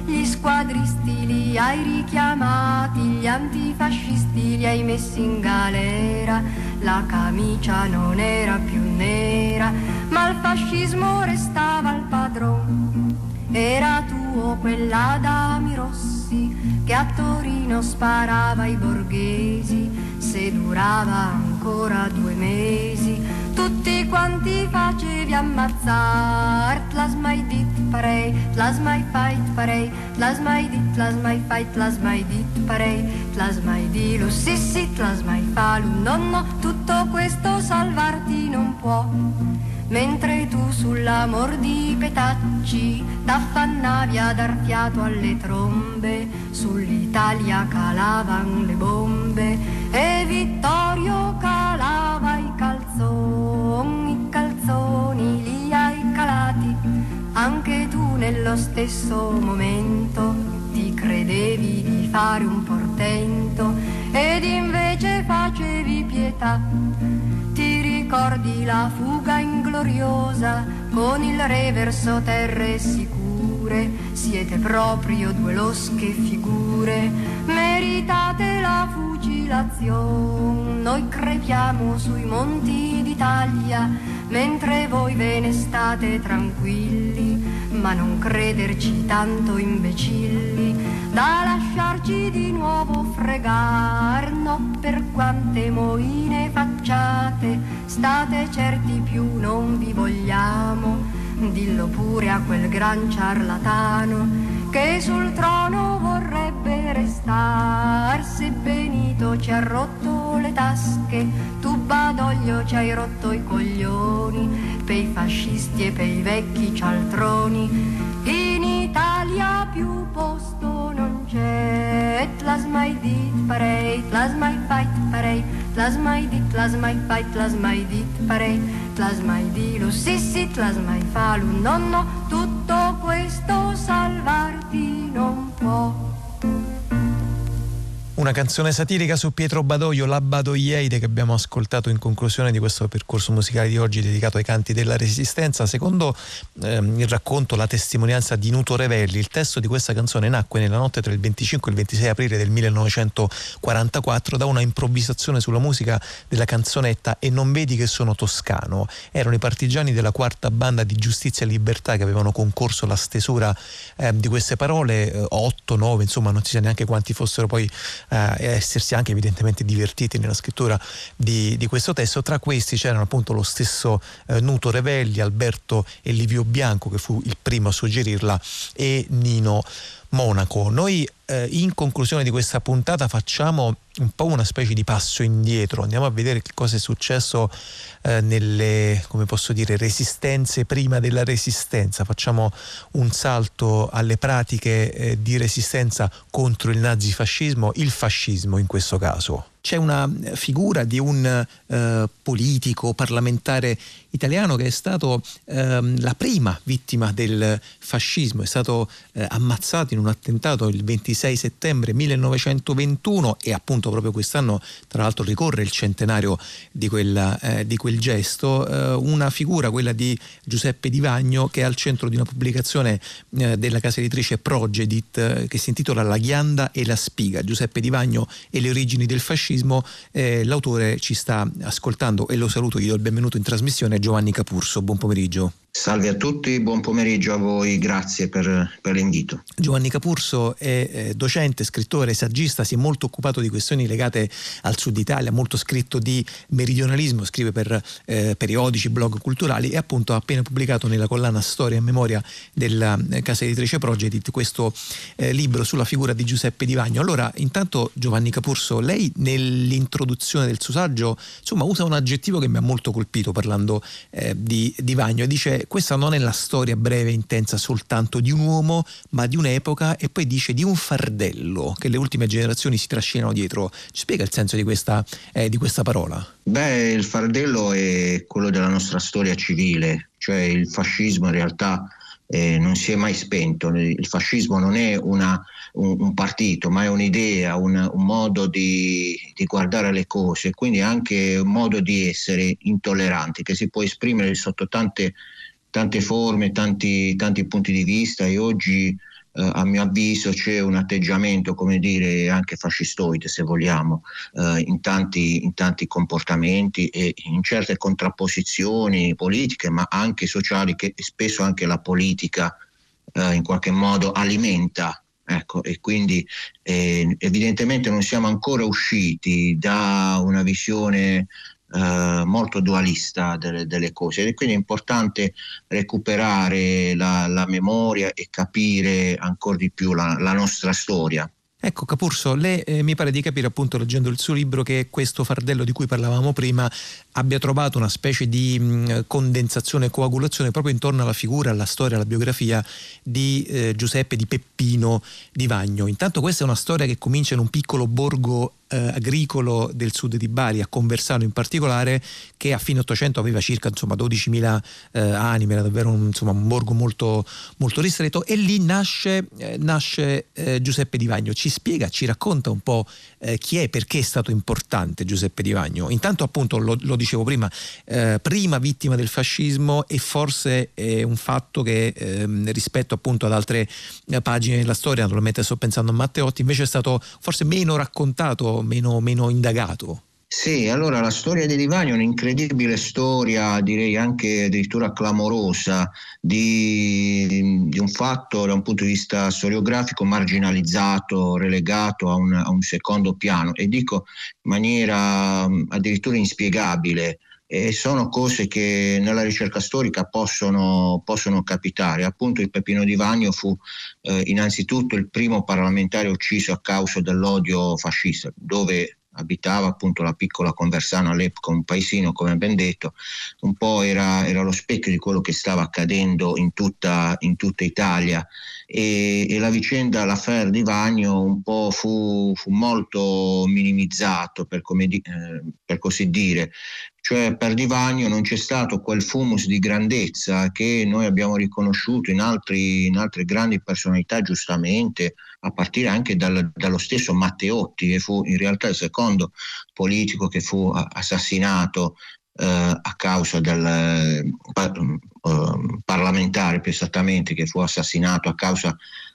Gli squadristi li hai richiamati, gli antifascisti li hai messi in galera, la camicia non era più nera, ma il fascismo restava al padron. Era tuo quell'Adami Rossi che a Torino sparava ai borghesi, se durava ancora due mesi, tutti quanti facevi ammazzar. Tlas mai dit parei, tlas mai fight parei, tlas mai dit, tlas mai fight, tlas mai dit parei, tlas mai di lo sì sì, tlas mai falu, no no, tutto questo salvarti non può. Mentre tu sull'amor di petacci t'affannavi a dar fiato alle trombe, sull'Italia calavan le bombe e Vittorio calava i calzoni, i calzoni li hai calati, anche tu nello stesso momento ti credevi di fare un portento ed invece facevi pietà. Ricordi la fuga ingloriosa con il reverso terre sicure? Siete proprio due losche figure, meritate la fucilazione. Noi crepiamo sui monti d'Italia, mentre voi ve ne state tranquilli, ma non crederci tanto imbecilli da lasciarci di nuovo fregar, no per quante moine facciate, state certi più non vi vogliamo, dillo pure a quel gran ciarlatano che sul trono vorrebbe restar, se Benito ci ha rotto le tasche, tu Badoglio ci hai rotto i coglioni, pei fascisti e pei vecchi cialtroni, in Italia più posto non c'è. Tlas mai dit parei, tlas mai fight parei, tlas mai dit, tlas mai fight, tlas mai dit parei, tlas mai di lo sì sì, tlas mai falu no no, tutto questo salvarti non può. Una canzone satirica su Pietro Badoglio, La Badoglieide, che abbiamo ascoltato in conclusione di questo percorso musicale di oggi dedicato ai canti della Resistenza. Secondo ehm, il racconto, la testimonianza di Nuto Revelli, il testo di questa canzone nacque nella notte tra il 25 e il 26 aprile del 1944 da una improvvisazione sulla musica della canzonetta E non vedi che sono toscano. Erano i partigiani della quarta banda di Giustizia e Libertà che avevano concorso alla stesura eh, di queste parole, eh, 8, 9, insomma non si sa neanche quanti fossero poi eh, essersi anche evidentemente divertiti nella scrittura di, di, questo testo. Tra questi c'erano appunto lo stesso eh, Nuto Revelli, Alberto e Livio Bianco che fu il primo a suggerirla e Nino Monaco. Noi eh, in conclusione di questa puntata facciamo un po' una specie di passo indietro, andiamo a vedere che cosa è successo eh, nelle, come posso dire, resistenze prima della resistenza, facciamo un salto alle pratiche eh, di resistenza contro il nazifascismo, il fascismo in questo caso. C'è una figura di un eh, politico parlamentare italiano che è stato ehm, la prima vittima del fascismo, è stato eh, ammazzato in un attentato il 26 settembre 1921 e appunto proprio quest'anno tra l'altro ricorre il centenario di, quella, eh, di quel gesto, eh, una figura, quella di Giuseppe Di Vagno, che è al centro di una pubblicazione eh, della casa editrice Progedit eh, che si intitola La ghianda e la spiga, Giuseppe Di Vagno e le origini del fascismo. Eh, l'autore ci sta ascoltando e lo saluto, gli do il benvenuto in trasmissione, Giovanni Capurso. Buon pomeriggio. Salve a tutti, buon pomeriggio a voi, grazie per, per l'invito. Giovanni Capurso è eh, docente, scrittore, saggista, si è molto occupato di questioni legate al sud Italia, molto scritto di meridionalismo, scrive per eh, periodici, blog culturali e appunto ha appena pubblicato nella collana Storia e Memoria della eh, casa editrice Progetit questo eh, libro sulla figura di Giuseppe Di Vagno. Allora, intanto Giovanni Capurso, lei nell'introduzione del suo saggio insomma usa un aggettivo che mi ha molto colpito parlando eh, di Di Vagno, dice questa non è la storia breve e intensa soltanto di un uomo, ma di un'epoca e poi dice di un fardello che le ultime generazioni si trascinano dietro. Ci spiega il senso di questa, eh, di questa parola? Beh, il fardello è quello della nostra storia civile, cioè il fascismo in realtà eh, non si è mai spento. Il fascismo non è una, un, un, partito, ma è un'idea, un, un modo di, di, guardare le cose, quindi anche un modo di essere intolleranti che si può esprimere sotto tante, tante forme, tanti, tanti punti di vista e oggi eh, a mio avviso c'è un atteggiamento, come dire, anche fascistoide se vogliamo, eh, in, tanti, in, tanti, comportamenti e in certe contrapposizioni politiche, ma anche sociali che spesso anche la politica eh, in qualche modo alimenta. Ecco, e quindi eh, evidentemente non siamo ancora usciti da una visione eh, molto dualista delle, delle, cose e quindi è importante recuperare la, la memoria e capire ancora di più la, la nostra storia. Ecco Capurso, lei eh, mi pare di capire appunto leggendo il suo libro che questo fardello di cui parlavamo prima abbia trovato una specie di mh, condensazione e coagulazione proprio intorno alla figura, alla storia, alla biografia di eh, Giuseppe di Peppino di Vagno. Intanto questa è una storia che comincia in un piccolo borgo eh, agricolo del sud di Bari, a Conversano in particolare, che a fine Ottocento aveva circa insomma, 12.000 eh, anime, era davvero un, insomma, un borgo molto, molto, ristretto e lì nasce, eh, nasce eh, Giuseppe Di Vagno. Ci spiega, ci racconta un po' eh, chi è, perché è stato importante Giuseppe Di Vagno. Intanto appunto lo, lo dicevo prima, eh, prima vittima del fascismo e forse è un fatto che ehm, rispetto appunto ad altre pagine della storia, naturalmente sto pensando a Matteotti, invece è stato forse meno raccontato meno, meno indagato. Sì, allora la storia di Divani è un'incredibile storia, direi anche addirittura clamorosa, di, di, un fatto da un punto di vista storiografico marginalizzato, relegato a un, a un secondo piano e dico in maniera addirittura inspiegabile. E sono cose che nella ricerca storica possono, possono capitare. Appunto il Peppino di Vagno fu eh, innanzitutto il primo parlamentare ucciso a causa dell'odio fascista, dove abitava appunto la piccola Conversano all'epoca, un paesino come ben detto, un po' era, era lo specchio di quello che stava accadendo in tutta, in tutta Italia. E, e, la vicenda, l'affaire di Vagno un po' fu, fu molto minimizzato per, di, eh, per così dire, cioè per Divagno non c'è stato quel fumus di grandezza che noi abbiamo riconosciuto in, altri, in altre grandi personalità giustamente, a partire anche dal, dallo stesso Matteotti, che fu in realtà il secondo politico che fu assassinato eh, a causa del eh, parlamentare, più esattamente, che fu assassinato a causa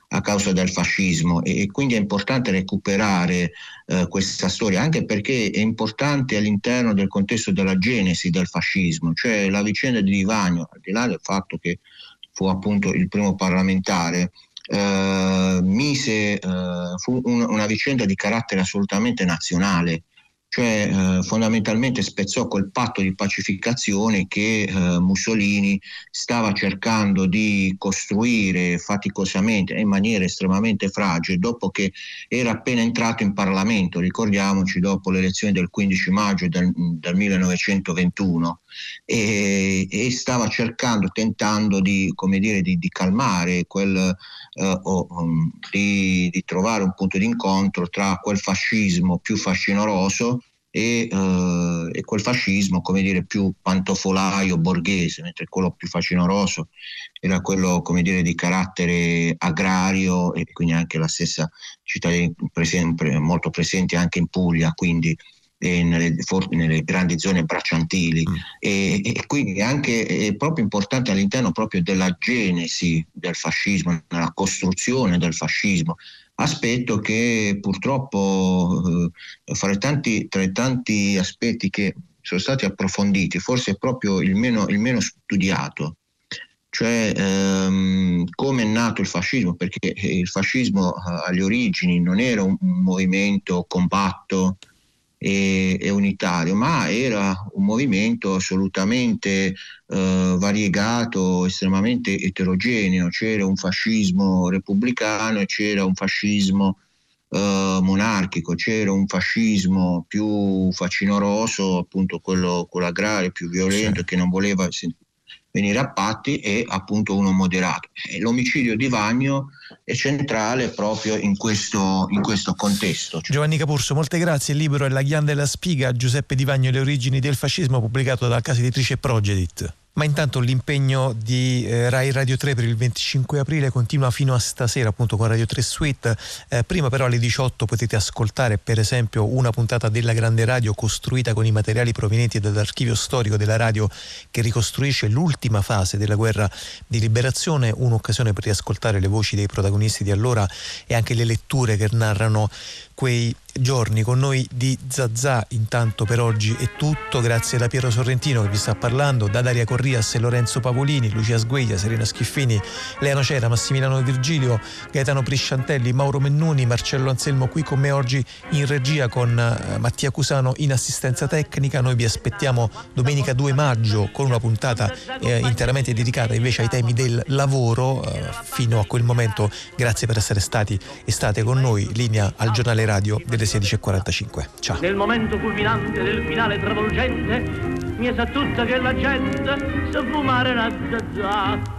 a causa del fascismo. E, e quindi è importante recuperare eh, questa storia anche perché è importante all'interno del contesto della genesi del fascismo, cioè la vicenda di Divagno, al di là del fatto che fu appunto il primo parlamentare, eh, mise, eh, fu un, una vicenda di carattere assolutamente nazionale cioè eh, fondamentalmente spezzò quel patto di pacificazione che eh, Mussolini stava cercando di costruire faticosamente e in maniera estremamente fragile dopo che era appena entrato in Parlamento, ricordiamoci dopo le elezioni del 15 maggio del, del 1921 e, e, stava cercando, tentando di, dire, di, di calmare quel, eh, o, um, di, di, trovare un punto di incontro tra quel fascismo più fascinoroso e, eh, e, quel fascismo, come dire, più pantofolaio borghese, mentre quello più fascinoroso era quello, come dire, di carattere agrario e quindi anche la stessa cittadini presente, molto presenti anche in Puglia, quindi e nelle, nelle, grandi zone bracciantili mm. e, e, quindi anche è proprio importante all'interno proprio della genesi del fascismo, nella costruzione del fascismo, aspetto che purtroppo eh, tanti, tra i tanti aspetti che sono stati approfonditi, forse è proprio il meno, il meno studiato, cioè ehm, come è nato il fascismo, perché il fascismo eh, alle origini non era un movimento compatto, e, e unitario, ma era un movimento assolutamente eh, variegato, estremamente eterogeneo, c'era un fascismo repubblicano c'era un fascismo eh, monarchico, c'era un fascismo più facinoroso, appunto quello, quello agrario, più violento, sì. che non voleva venire a patti e appunto uno moderato. E l'omicidio di Vagno è centrale proprio in questo, in questo contesto. Giovanni Capurso, molte grazie. Il libro è La ghianda e la spiga, Giuseppe Di Vagno le origini del fascismo, pubblicato dalla casa editrice Progedit. Ma intanto l'impegno di eh, Rai Radio 3 per il 25 aprile continua fino a stasera appunto con Radio 3 Suite. Eh, prima però alle 18 potete ascoltare per esempio una puntata della Grande Radio costruita con i materiali provenienti dall'archivio storico della radio che ricostruisce l'ultima fase della guerra di liberazione, un'occasione per riascoltare le voci dei protagonisti di allora e anche le letture che narrano quei giorni con noi di Zazà. Intanto per oggi è tutto, grazie da Piero Sorrentino che vi sta parlando, da Daria Corrias e Lorenzo Pavolini, Lucia Sgueglia, Serena Schiffini, Leano Cera, Massimiliano Virgilio, Gaetano Prisciantelli, Mauro Mennuni, Marcello Anselmo qui con me oggi in regia con uh, Mattia Cusano in assistenza tecnica. Noi vi aspettiamo domenica 2 maggio con una puntata eh, interamente dedicata invece ai temi del lavoro. Uh, fino a quel momento grazie per essere stati e state con noi. Linea al giornale radio delle 16.45. Ciao. Nel momento culminante del finale travolgente, mi sa tutta che la gente sa fumare la zazza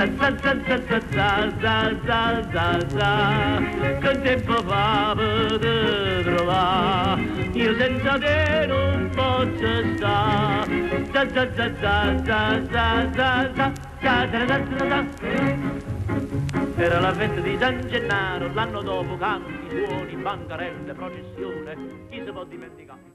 Zazà, Zazà, Zazà, za za za za che tempo fa per trovare io senza te non posso stare za za za za za za za za za za za za za era la festa di San Gennaro, l'anno dopo canti, suoni, bancarelle, processione, chi si può dimenticare?